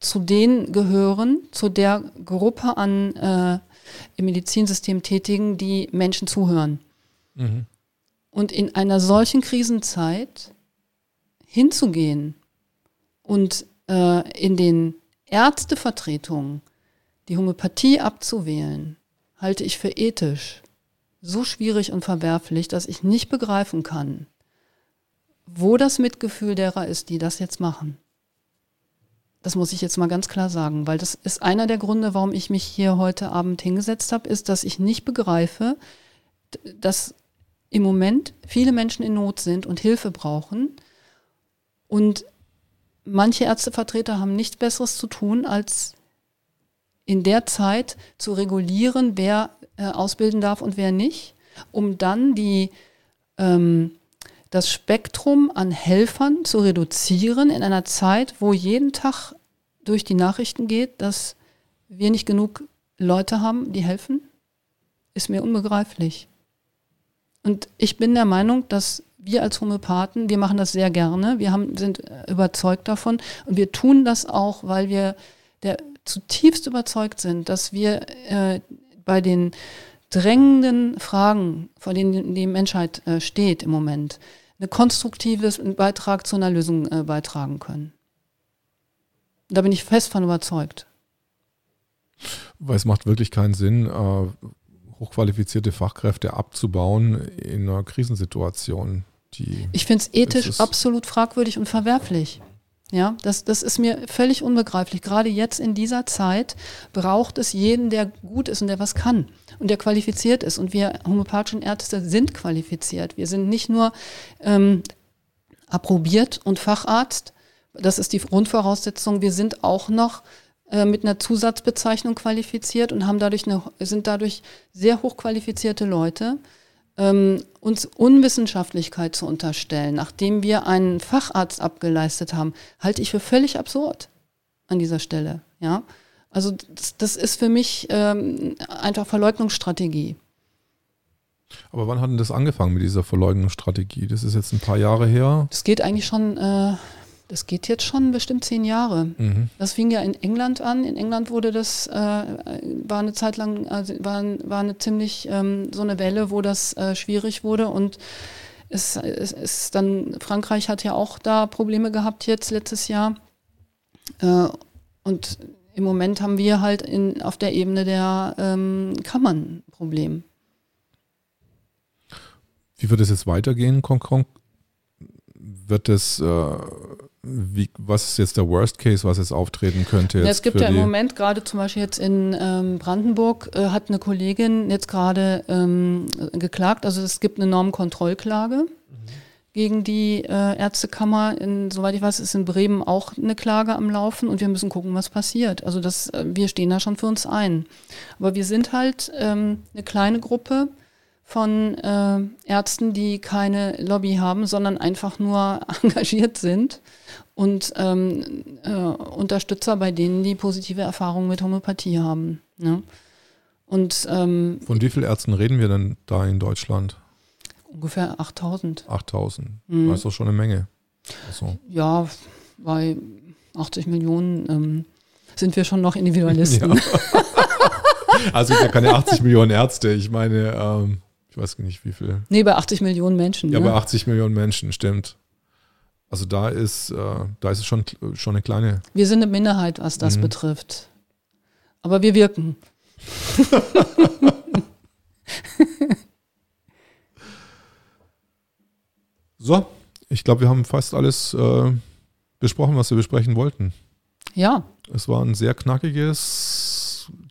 [SPEAKER 2] zu denen gehören, zu der Gruppe an äh, im Medizinsystem Tätigen, die Menschen zuhören. Mhm. Und in einer solchen Krisenzeit hinzugehen und äh, in den Ärztevertretungen die Homöopathie abzuwählen, halte ich für ethisch so schwierig und verwerflich, dass ich nicht begreifen kann, wo das Mitgefühl derer ist, die das jetzt machen. Das muss ich jetzt mal ganz klar sagen, weil das ist einer der Gründe, warum ich mich hier heute Abend hingesetzt habe, ist, dass ich nicht begreife, dass im Moment viele Menschen in Not sind und Hilfe brauchen. Und manche Ärztevertreter haben nichts Besseres zu tun, als in der Zeit zu regulieren, wer äh, ausbilden darf und wer nicht, um dann die ähm, das Spektrum an Helfern zu reduzieren in einer Zeit, wo jeden Tag durch die Nachrichten geht, dass wir nicht genug Leute haben, die helfen, ist mir unbegreiflich. Und ich bin der Meinung, dass wir als Homöopathen, wir machen das sehr gerne, wir haben, sind überzeugt davon und wir tun das auch, weil wir der zutiefst überzeugt sind, dass wir äh, bei den drängenden Fragen, vor denen die Menschheit äh, steht im Moment, einen konstruktiven Beitrag zu einer Lösung äh, beitragen können. Da bin ich fest von überzeugt.
[SPEAKER 1] Weil es macht wirklich keinen Sinn, äh, hochqualifizierte Fachkräfte abzubauen in einer Krisensituation. Die
[SPEAKER 2] ich finde es ethisch absolut fragwürdig und verwerflich. Ja, das, das ist mir völlig unbegreiflich. Gerade jetzt in dieser Zeit braucht es jeden, der gut ist und der was kann und der qualifiziert ist. Und wir homöopathischen Ärzte sind qualifiziert. Wir sind nicht nur ähm, approbiert und Facharzt. Das ist die Grundvoraussetzung. Wir sind auch noch äh, mit einer Zusatzbezeichnung qualifiziert und haben dadurch eine, sind dadurch sehr hochqualifizierte Leute ähm, uns Unwissenschaftlichkeit zu unterstellen, nachdem wir einen Facharzt abgeleistet haben, halte ich für völlig absurd an dieser Stelle. Ja, also das, das ist für mich ähm, einfach Verleugnungsstrategie.
[SPEAKER 1] Aber wann hat denn das angefangen mit dieser Verleugnungsstrategie? Das ist jetzt ein paar Jahre her.
[SPEAKER 2] Das geht eigentlich schon äh, das geht jetzt schon bestimmt zehn Jahre. Mhm. Das fing ja in England an. In England wurde das, äh, war eine Zeit lang, also war, war eine ziemlich ähm, so eine Welle, wo das äh, schwierig wurde und es, ist dann, Frankreich hat ja auch da Probleme gehabt jetzt letztes Jahr. Äh, und im Moment haben wir halt in, auf der Ebene der ähm, Kammern ein Problem.
[SPEAKER 1] Wie wird es jetzt weitergehen? Wird es äh, wie, was ist jetzt der Worst Case, was jetzt auftreten könnte? Jetzt
[SPEAKER 2] ja, es gibt ja im Moment gerade zum Beispiel jetzt in ähm, Brandenburg äh, hat eine Kollegin jetzt gerade ähm, geklagt, also es gibt eine Normkontrollklage mhm. gegen die äh, Ärztekammer. In, soweit ich weiß, ist in Bremen auch eine Klage am Laufen und wir müssen gucken, was passiert. Also das, äh, wir stehen da schon für uns ein. Aber wir sind halt ähm, eine kleine Gruppe von äh, Ärzten, die keine Lobby haben, sondern einfach nur [laughs] engagiert sind und ähm, äh, Unterstützer bei denen, die positive Erfahrungen mit Homöopathie haben. Ne? Und, ähm,
[SPEAKER 1] Von wie vielen Ärzten reden wir denn da in Deutschland?
[SPEAKER 2] Ungefähr 8000.
[SPEAKER 1] 8000, mhm. das ist doch schon eine Menge.
[SPEAKER 2] Also. Ja, bei 80 Millionen ähm, sind wir schon noch [laughs] Individualisten. Ja. [laughs]
[SPEAKER 1] also ich habe keine 80 Millionen Ärzte, ich meine, ähm, weiß nicht wie viel.
[SPEAKER 2] Nee, bei 80 Millionen Menschen.
[SPEAKER 1] Ja, ne? bei 80 Millionen Menschen, stimmt. Also da ist, äh, da ist es schon, schon eine kleine.
[SPEAKER 2] Wir sind eine Minderheit, was das mhm. betrifft. Aber wir wirken. [laughs]
[SPEAKER 1] so, ich glaube, wir haben fast alles äh, besprochen, was wir besprechen wollten.
[SPEAKER 2] Ja.
[SPEAKER 1] Es war ein sehr knackiges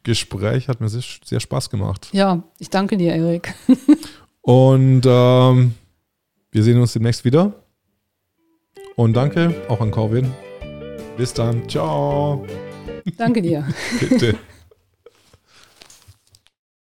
[SPEAKER 1] Gespräch, hat mir sehr, sehr Spaß gemacht.
[SPEAKER 2] Ja, ich danke dir, Erik. [laughs]
[SPEAKER 1] Und ähm, wir sehen uns demnächst wieder. Und danke auch an Corwin. Bis dann. Ciao.
[SPEAKER 2] Danke dir. [laughs]
[SPEAKER 1] Bitte.